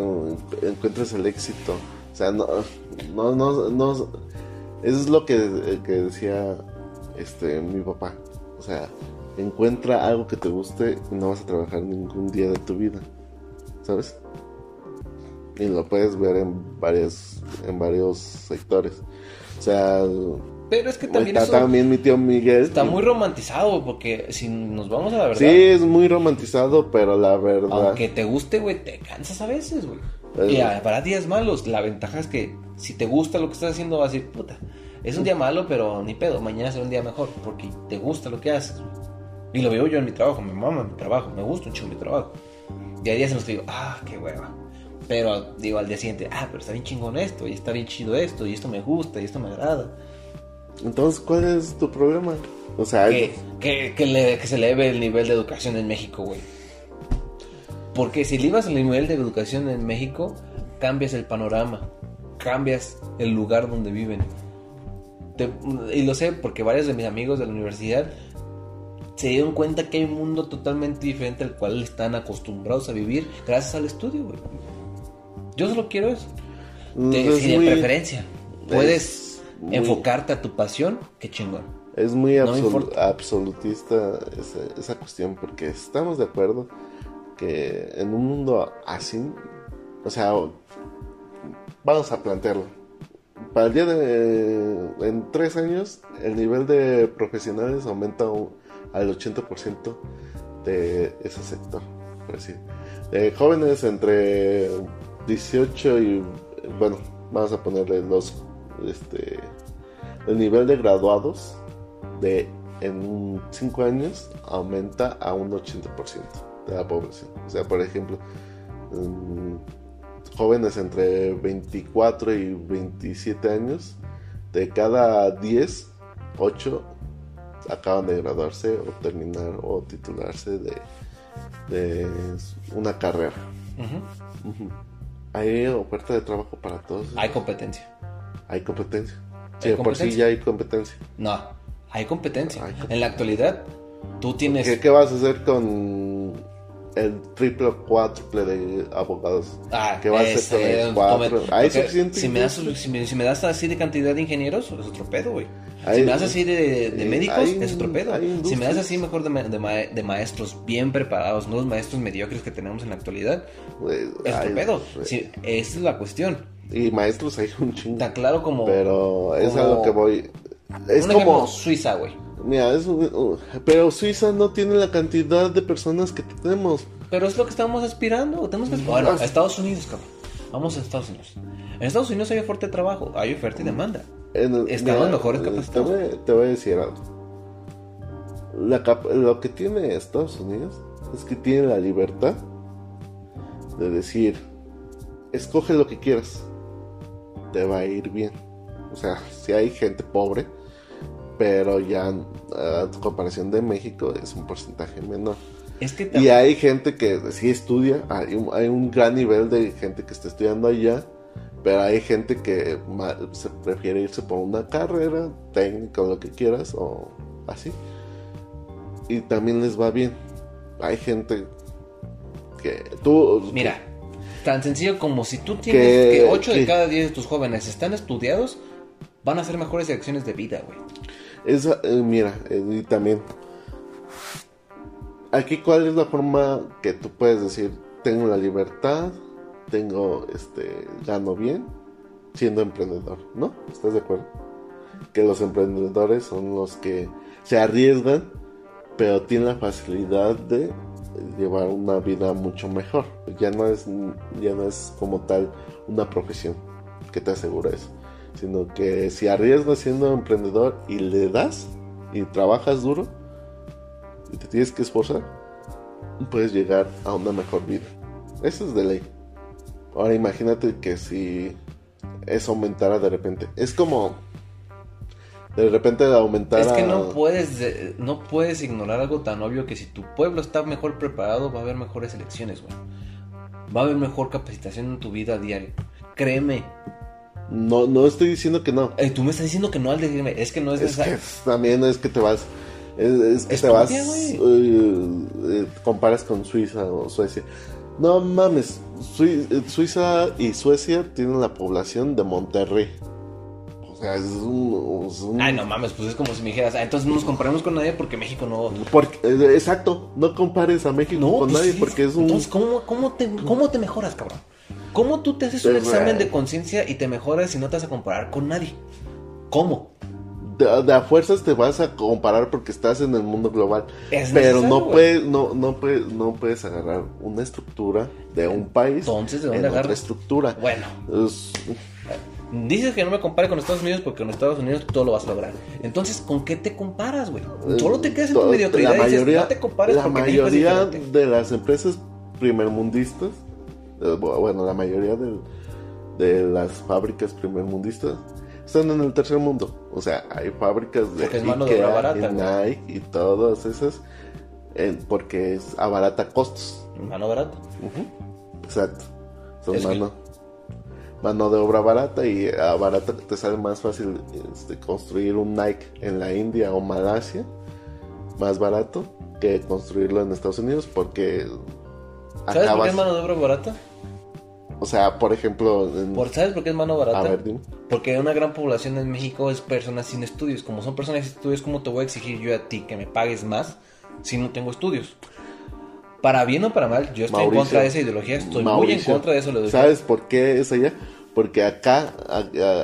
encuentres el éxito. O sea, no, no, no, no. Eso es lo que, que decía este mi papá. O sea, encuentra algo que te guste y no vas a trabajar ningún día de tu vida. ¿Sabes? Y lo puedes ver en varios, en varios sectores. O sea, Pero es que también está eso también mi tío Miguel. está muy romantizado, porque si nos vamos a la verdad, Sí, es muy romantizado, pero la verdad. aunque te guste, güey, te cansas a veces, güey. Y para días malos, la ventaja es que si te gusta lo que estás haciendo, vas a decir, puta, es un día malo, pero ni pedo, mañana será un día mejor, porque te gusta lo que haces, güey. Y lo veo yo en mi trabajo, me mama mi trabajo, me gusta un chingo mi trabajo. Y hay días en los que digo, ah, qué hueva. Pero digo al día siguiente, ah, pero está bien chingón esto, y está bien chido esto, y esto me gusta, y esto me agrada. Entonces, ¿cuál es tu problema? O sea, que, que, que, le- que se eleve el nivel de educación en México, güey. Porque si elevas el nivel de educación en México, cambias el panorama, cambias el lugar donde viven. Te- y lo sé porque varios de mis amigos de la universidad se dieron cuenta que hay un mundo totalmente diferente al cual están acostumbrados a vivir gracias al estudio, güey. Yo solo quiero eso. De, es si de muy- preferencia puedes es muy- enfocarte a tu pasión, qué chingón. Es muy No absolutista esa, esa cuestión porque estamos de acuerdo que en un mundo así, o sea, vamos a plantearlo. Para el día de... En tres años, el nivel de profesionales aumenta al 80% de ese sector, por decir. De jóvenes entre 18 y... Bueno, vamos a ponerle los... Este, el nivel de graduados de en 5 años aumenta a un 80% de la población. O sea, por ejemplo, jóvenes entre 24 y 27 años, de cada 10, 8 acaban de graduarse o terminar o titularse de, de una carrera. Ujú. Ujú. Hay oferta de trabajo para todos. Hay competencia. Hay competencia. Hay Sí, de por sí ya hay competencia. No, hay competencia. Hay competencia. En la actualidad, tú tienes. ¿Qué, qué vas a hacer con el triple o cuádruple de abogados Ah, que va a ese, ser de donde cuatro. Hay suficiente si me, das, ingreso. si, me, si me das así de cantidad de ingenieros, es otro pedo, güey. Si Hay- me das así de, de eh, médicos, hay- es otro pedo. hay Si me das así mejor de, ma- de, ma- de maestros bien preparados, no los maestros mediocres que tenemos en la actualidad, es hay- otro pedo. esa es la cuestión. Y maestros hay un chingo. Tan claro como... Pero es como- a lo que voy. Es un como. Suiza, güey. Mira, es un- uh, pero Suiza no tiene la cantidad de personas que tenemos. Pero es lo que estamos aspirando. Tenemos que Bueno, a Estados Unidos, cabrón. Vamos a Estados Unidos. En Estados Unidos hay oferta de trabajo, hay oferta y demanda. En el- Estamos mira, mejores te voy, te voy a decir algo. La lo que tiene Estados Unidos es que tiene la libertad de decir, escoge lo que quieras, te va a ir bien. O sea, si hay gente pobre, pero ya a comparación de México es un porcentaje menor. Es que Y hay gente que sí estudia, hay un, hay un gran nivel de gente que está estudiando allá, pero hay gente que se prefiere irse por una carrera técnica o lo que quieras o así. Y también les va bien. Hay gente que tú... Mira, tan sencillo como si tú tienes Que- que 8 de que- cada 10 de tus jóvenes están estudiados, van a hacer mejores elecciones de vida, güey. Esa, eh, mira, eh, y también. Aquí, ¿cuál es la forma que tú puedes decir? Tengo la libertad, tengo, este, gano bien, siendo emprendedor, ¿no? ¿Estás de acuerdo? Que los emprendedores son los que se arriesgan, pero tienen la facilidad de llevar una vida mucho mejor. Ya no es, ya no es como tal una profesión que te asegura eso sino que si arriesgas siendo emprendedor y le das y trabajas duro y te tienes que esforzar, puedes llegar a una mejor vida. Eso es de ley. Ahora imagínate que si eso aumentara de repente, es como de repente aumentara Es que no puedes, eh, no puedes ignorar algo tan obvio que si tu pueblo está mejor preparado, va a haber mejores elecciones, güey. Va a haber mejor capacitación en tu vida diaria. Créeme. no no estoy diciendo que no. Eh, tú me estás diciendo que no al decirme, es que no es, Es que también es que te vas. Es, es que te vas. eh, eh, comparas con Suiza o Suecia. No mames. Sui- Suiza y Suecia tienen la población de Monterrey. Sea, es un. es un- Ay, no mames, pues es como si me dijeras, ah, entonces no nos comparamos con nadie porque México no... porque- eh, exacto. No compares a México No, con pues nadie sí. porque es un. Entonces, ¿cómo, cómo, te, ¿cómo te mejoras, cabrón? ¿Cómo tú te haces un examen güey. de conciencia y te mejoras y no te vas a comparar con nadie? ¿Cómo? de, de a fuerzas te vas a comparar porque estás en el mundo global. Es pero no puedes, no, no puedes, no puedes agarrar una estructura de un país Entonces, ¿de dónde en otra agarras? estructura. Bueno, Es- dices que no me compare con Estados Unidos porque en Estados Unidos todo lo vas a lograr. Entonces, ¿con qué te comparas, güey? Solo te quedas en tu Eh, mediocridad la y dices, mayoría, no te compares la mayoría de las empresas primermundistas, eh, bueno, la mayoría de las fábricas primermundistas están en el tercer mundo. O sea, hay fábricas de mano de barata, y Nike y todas esas, eh, porque es abarata costos. Mano barata. Exacto. Son Es que- mano, de obra barata y a barata te sale más fácil este, construir un Nike en la India o Malasia, más barato que construirlo en Estados Unidos porque ¿Sabes por qué es mano de obra barata? o sea, por ejemplo, en- Por, ¿Sabes por qué es mano barata? a ver, dime. Porque una gran población en México es personas sin estudios. Como son personas sin estudios, ¿cómo te voy a exigir yo a ti que me pagues más si no tengo estudios? Para bien o para mal, yo estoy en contra de esa ideología. Estoy muy en contra de esa ideología. ¿Sabes por qué es allá? Porque acá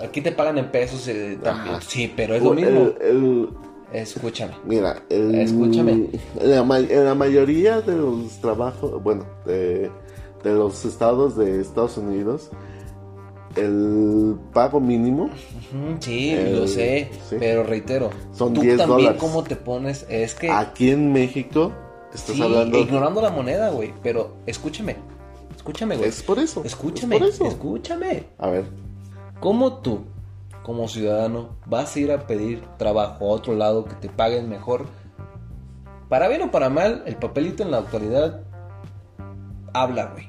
Aquí te pagan en pesos eh, también. Sí, pero es lo mismo. el- Escúchame. Mira, el- Escúchame. La, en la mayoría de los trabajos, bueno, de, de los estados de Estados Unidos, el pago mínimo Sí, El- lo sé. sí. Pero reitero, Son tú 10 también dólares. cómo te pones. Es que. aquí en México estás sí, hablando. ignorando la moneda, güey. Pero escúchame. Escúchame, güey. Es por eso. Escúchame. es por eso. Escúchame. A ver, ¿Cómo tú, como ciudadano, vas a ir a pedir trabajo a otro lado que te paguen mejor? Para bien o para mal, el papelito en la actualidad habla, güey.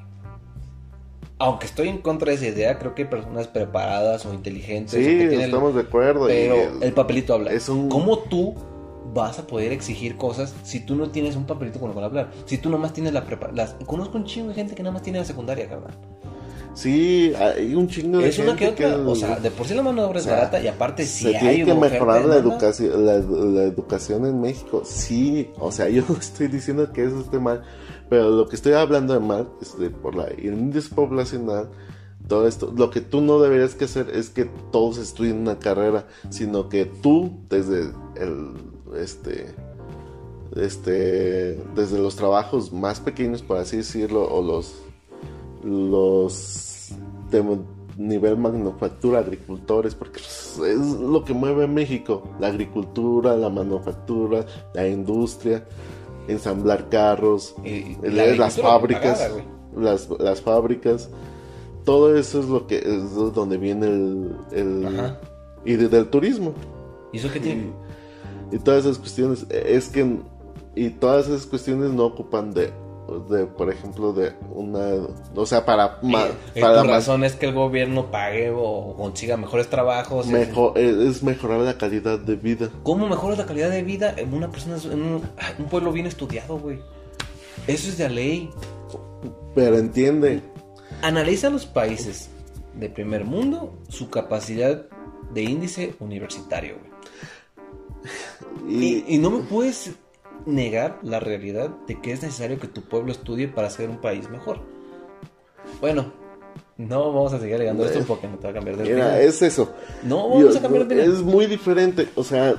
Aunque estoy en contra de esa idea, creo que hay personas preparadas o inteligentes. o sí, que tienen- estamos de acuerdo. y Pero el- el papelito habla. es un- ¿Cómo tú vas a poder exigir cosas si tú no tienes un papelito con el cual hablar. Si tú nomás tienes la prepa... Las... Conozco un chingo de gente que nada más tiene la secundaria, carnal. Sí, hay un chingo de Es una que otra. O sea, de por sí la mano de obra es o sea, barata y aparte sí se hay tiene que mejorar la educación, la, la educación en México. Sí, o sea, [LAUGHS] yo estoy diciendo que eso esté mal, pero lo que estoy hablando de mal es de por la índice poblacional, todo esto. Lo que tú no deberías que hacer es que todos estudien una carrera, sino que tú desde el este este desde los trabajos más pequeños por así decirlo o los los de nivel manufactura, agricultores, porque es lo que mueve a México, la agricultura, la manufactura, la industria, ensamblar carros, Y- la las fábricas, pagada, las, las fábricas, todo eso es lo que es donde viene el, el- y desde el turismo. ¿Y eso qué tiene? Y todas esas cuestiones es que y todas esas cuestiones no ocupan de de por ejemplo de una o sea para ma- para tu razón es que el gobierno pague o consiga mejores trabajos. mejor es es mejorar la calidad de vida ¿Cómo mejoras la calidad de vida en una persona, en un, pueblo bien estudiado, güey? Eso es de ley. pero entiende Analiza los países de primer mundo, su capacidad de índice universitario, güey. [LAUGHS] y, no me puedes negar la realidad de que es necesario que tu pueblo estudie para ser un país mejor. Bueno, no vamos a seguir alegando esto porque no te va a cambiar de mira opinión. es eso No vamos Yo- a cambiar de opinión. es muy diferente o sea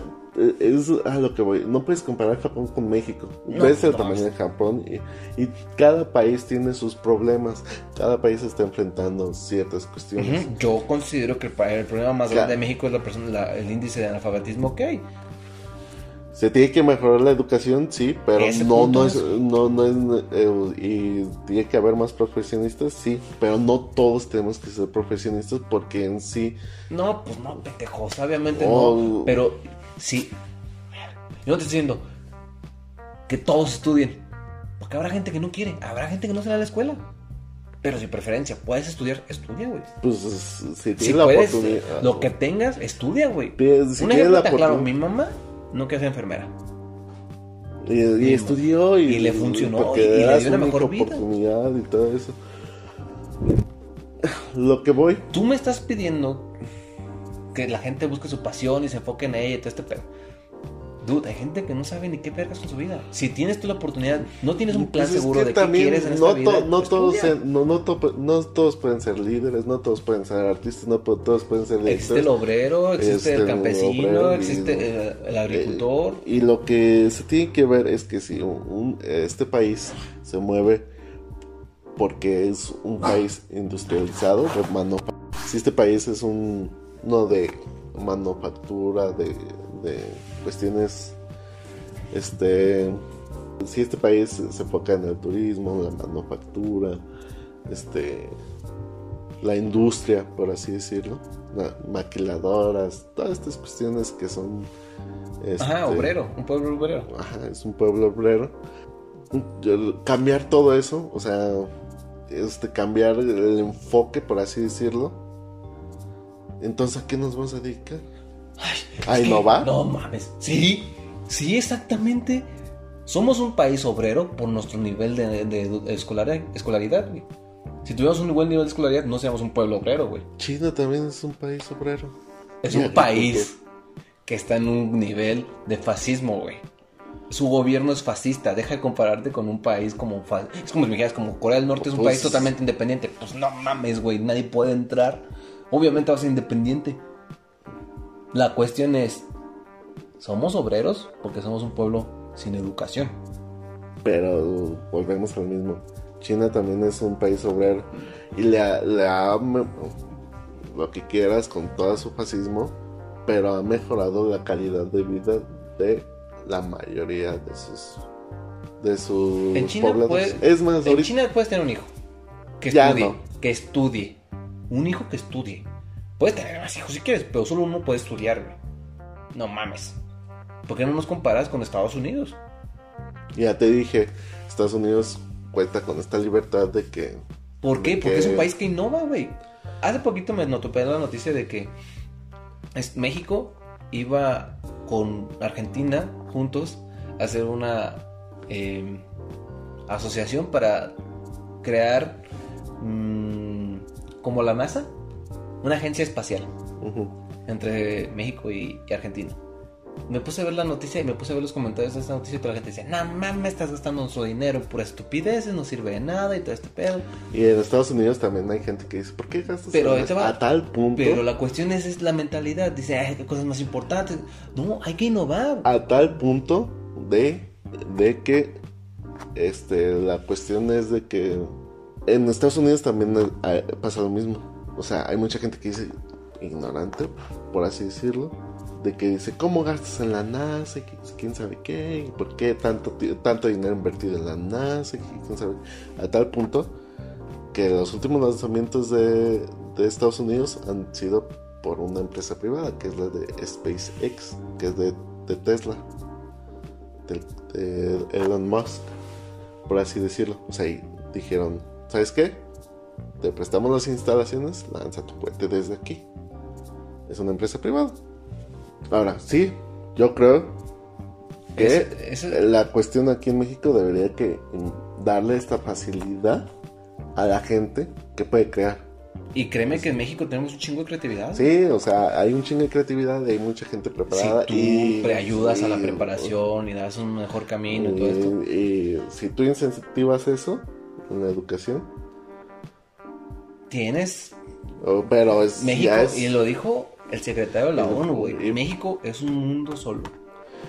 es a lo que voy no puedes comparar Japón con México No, ves el no, tamaño de Japón y, y cada país tiene sus problemas cada país está enfrentando ciertas cuestiones Yo considero que el, problema más grande de México es la persona, la- el índice de analfabetismo que hay. Se tiene que mejorar la educación, sí, pero no, no es, no, no es, eh, y tiene que haber más profesionistas, sí, pero no todos tenemos que ser profesionistas porque en sí, No, pues no, pendejos, obviamente Oh. no. Pero sí. Yo no te estoy diciendo que todos estudien. Porque habrá gente que no quiere, habrá gente que no se va a la escuela. Pero si preferencia, puedes estudiar, estudia, güey. pues si tienes Si la puedes, oportunidad, lo que tengas, estudia, güey. Si Un tienes la claro, mi mamá no ser enfermera. y, y y- estudió y, y le funcionó, y- y le dio una mejor vida. oportunidad y todo eso. Lo que voy, Tú me estás pidiendo que la gente busque su pasión y se enfoque en ella y todo este pedo. Dude, hay gente que no sabe ni qué vergas con su vida. Si tienes tú la oportunidad, no tienes un plan Pues es seguro que de qué quieres en no, esta vida. no pues todos se- no, no, to- no todos pueden ser líderes, no todos pueden ser artistas, no todos pueden ser Existe el obrero, existe Este, el el campesino, obrero existe el, el agricultor. Eh, y lo que se tiene que ver es que si un- un- este país se mueve porque es un país industrializado de si este país es un no de manufactura de, de cuestiones este si este país se enfoca en el turismo la manufactura este la industria por así decirlo la- maquiladoras todas estas cuestiones que son Ajá, este, obrero, un pueblo obrero. Ajá, es un pueblo obrero. Cambiar todo eso, o sea, este, cambiar el enfoque, por así decirlo. Entonces, ¿a qué nos vamos a dedicar? ¿A Es que- innovar? No mames. Sí, sí, exactamente. Somos un país obrero por nuestro nivel de, de edu- escolar- escolaridad, güey. Si tuviéramos un buen nivel de escolaridad, no seríamos un pueblo obrero, güey. China también es un país obrero. Es un país que está en un nivel de fascismo, güey. Su gobierno es fascista. Deja de compararte con un país como... fa- Es como si me dijeras, como Corea del Norte es un Pues- país totalmente independiente. Pues no mames, güey. Nadie puede entrar. Obviamente va a ser independiente. La cuestión es... ¿Somos obreros? Porque somos un pueblo sin educación. Pero volvemos al mismo. China también es un país obrero. Y le ha, le ha me- lo que quieras con todo su fascismo, pero ha mejorado la calidad de vida de la mayoría de sus de sus En China, poblados. puede- es más, en ahorita China puedes tener un hijo. Que estudie. no. Que estudie. Un hijo que estudie. Puedes tener más hijos si quieres, pero solo uno puede estudiar, güey. No mames. ¿Por qué no nos comparas con Estados Unidos? ya te dije, Estados Unidos cuenta con esta libertad de que ¿Por qué? Porque que- es un país que innova, güey. Hace poquito me notó la noticia de que México iba con Argentina juntos hacer una eh, asociación para crear mm, como la NASA, una agencia espacial Ujú. entre México y, y Argentina. Me puse a ver la noticia y me puse a ver los comentarios de esta noticia y toda la gente decía, no mames, estás gastando nuestro dinero pura estupideces, no sirve de nada y todo este pedo. Y en Estados Unidos también hay gente que dice, ¿por qué gastas Pero en ahí te eso?" va. a tal punto? Pero la cuestión es, es la mentalidad, dice, ay, qué cosas más importantes. No, hay que innovar. A tal punto de, de que este, la cuestión es de que en Estados Unidos también pasa lo mismo. O sea, hay mucha gente que dice ignorante, por así decirlo, de que dice, ¿cómo gastas en la NASA? Que ¿Quién sabe qué? ¿Y ¿Por qué tanto, tanto dinero invertido en la NASA? ¿Quién sabe? A tal punto que los últimos lanzamientos de, de Estados Unidos han sido por una empresa privada, que es la de SpaceX, que es de, de Tesla, de, de Elon Musk, por así decirlo. O sea, y dijeron, ¿sabes qué? Te prestamos las instalaciones, lanza tu cohete desde aquí. Es una empresa privada. Ahora, sí, yo creo que Ese- ese- la cuestión aquí en México debería que darle esta facilidad a la gente que puede crear. Y créeme que en México tenemos un chingo de creatividad. Sí, o sea, hay un chingo de creatividad, hay mucha gente Si preparada tú y ayudas a la preparación y das un mejor camino y todo y, esto. y si tú incentivas eso en la educación, Tienes o- pero es, México, es- y lo dijo el secretario de la ONU, güey. y- México es un mundo solo.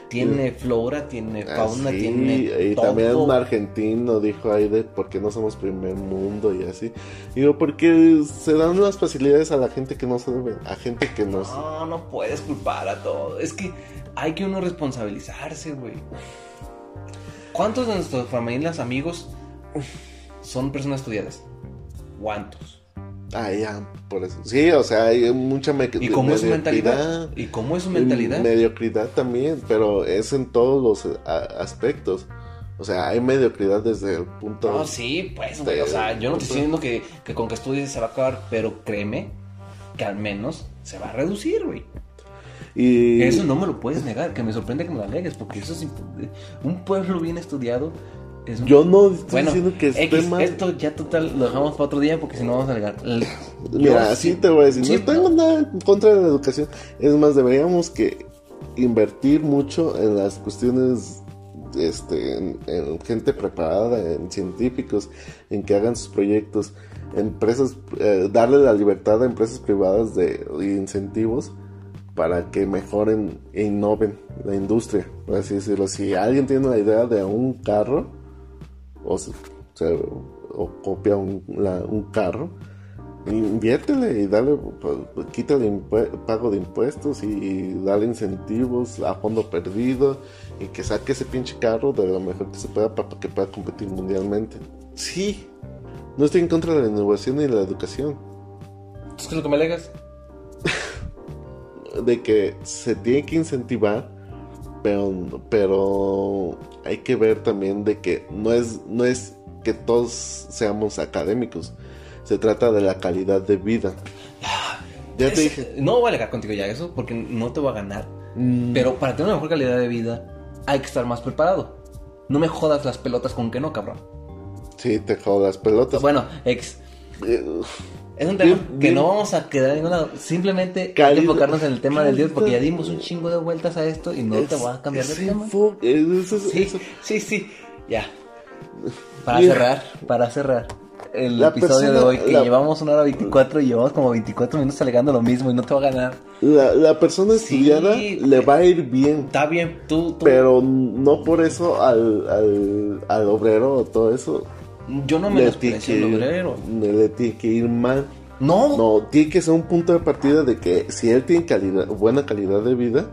Tiene flora, tiene Ah, fauna, sí, tiene y todo. también un argentino dijo ahí de por qué no somos primer mundo y así. Digo, porque se dan las facilidades a la gente que no se debe, a gente que no. No, no puedes culpar a todo. Es que hay que uno responsabilizarse, güey. ¿Cuántos de nuestras familias, amigos, son personas estudiadas? ¿Cuántos? Ah, ya, por eso. Sí, o sea, hay mucha ¿Y cómo es su mentalidad? ¿Y cómo es su mentalidad? Mediocridad también, pero es en todos los aspectos. O sea, hay mediocridad desde el punto... No, sí, pues, güey. O sea, yo no te estoy diciendo que, que con que estudies se va a acabar, pero créeme que al menos se va a reducir, güey. Y... Eso no me lo puedes negar, que me sorprende que me lo alegues, porque eso es un pueblo bien estudiado. Yo no estoy bueno, diciendo que esté X, mal. esto ya total lo dejamos para otro día porque si no vamos a alegar. El- Mira, así sí- te voy a decir, sí, no tengo nada en contra de la educación. Es más, deberíamos que invertir mucho en las cuestiones, este, en, en gente preparada, en científicos, en que hagan sus proyectos, empresas, eh, darle la libertad a empresas privadas de, de incentivos para que mejoren e innoven la industria, por así decirlo. Si alguien tiene la idea de un carro, o, se- se- o copia un, la- un carro, inviértele y dale, pues, quítale pago de impuestos y dale incentivos a fondo perdido y que saque ese pinche carro de lo mejor que se pueda para que pueda competir mundialmente. Sí, no estoy en contra de la innovación y la educación, ¿Tú qué es lo que me alegas? de que se tiene que incentivar, pero, pero hay que ver también de que no es, no es que todos seamos académicos, se trata de la calidad de vida. Ya te dije. No voy a alegar contigo ya eso porque no te voy a ganar. Mm, Pero para tener una mejor calidad de vida hay que estar más preparado. No me jodas las pelotas con que no, cabrón. Sí, te jodas pelotas. Bueno, ex. Es un tema Bien, que bien. no vamos a quedar en ningún lado. Simplemente hay que enfocarnos en el tema del Dios porque ya dimos un chingo de vueltas a esto y no te voy a cambiar de tema. eso Sí, eso- sí, sí. Ya. Para Mira. cerrar, para cerrar. El episodio de hoy, que la- llevamos una hora 24 y llevamos como 24 minutos alegando lo mismo y no te va a ganar. La, la persona Sí. estudiada le va a ir bien, Está bien, tú, tú. pero no por eso al, al, al obrero o todo eso yo no me le desprecio el obrero. le tiene que ir mal. No, No, tiene que ser un punto de partida de que si él tiene calidad, buena calidad de vida,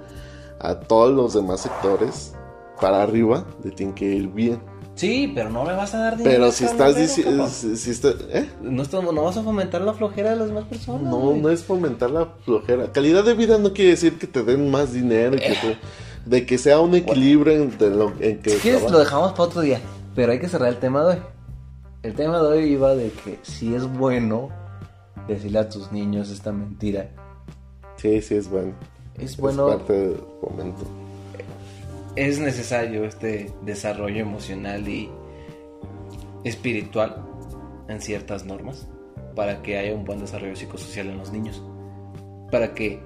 a todos los demás sectores para arriba le tiene que ir bien. Sí, pero no me vas a dar dinero. Pero si al estás diciendo, si, si está- ¿eh? No, estás- no vas a fomentar la flojera de las demás personas. No, güey. no es fomentar la flojera. Calidad de vida no quiere decir que te den más dinero, y que te- de que sea un equilibrio entre lo en que Si quieres lo dejamos para otro día. Pero hay que cerrar el tema de hoy. El tema de hoy iba de que si es bueno decirle a tus niños esta mentira. Sí, sí es bueno. es bueno. Es parte del momento. Es necesario este desarrollo emocional y espiritual en ciertas normas para que haya un buen desarrollo psicosocial en los niños. Para que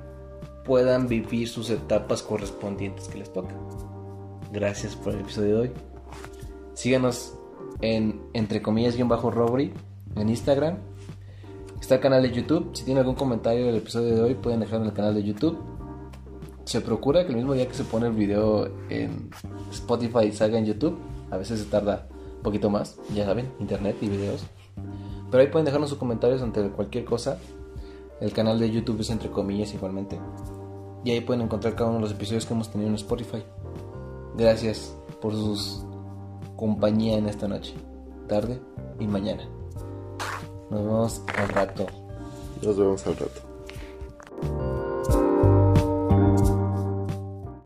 puedan vivir sus etapas correspondientes que les tocan. Gracias por el episodio de hoy. Síganos en entre comillas guion bajo Robbery en Instagram. Está el canal de YouTube. Si tienen algún comentario del episodio de hoy, pueden dejarlo en el canal de YouTube. Se procura que el mismo día que se pone el video en Spotify salga en YouTube. A veces se tarda un poquito más, ya saben, internet y videos. Pero ahí pueden dejarnos sus comentarios ante cualquier cosa. El canal de YouTube es entre comillas igualmente. Y ahí pueden encontrar cada uno de los episodios que hemos tenido en Spotify. Gracias por sus compañía en esta noche, tarde y mañana. Nos vemos al rato. Nos vemos al rato.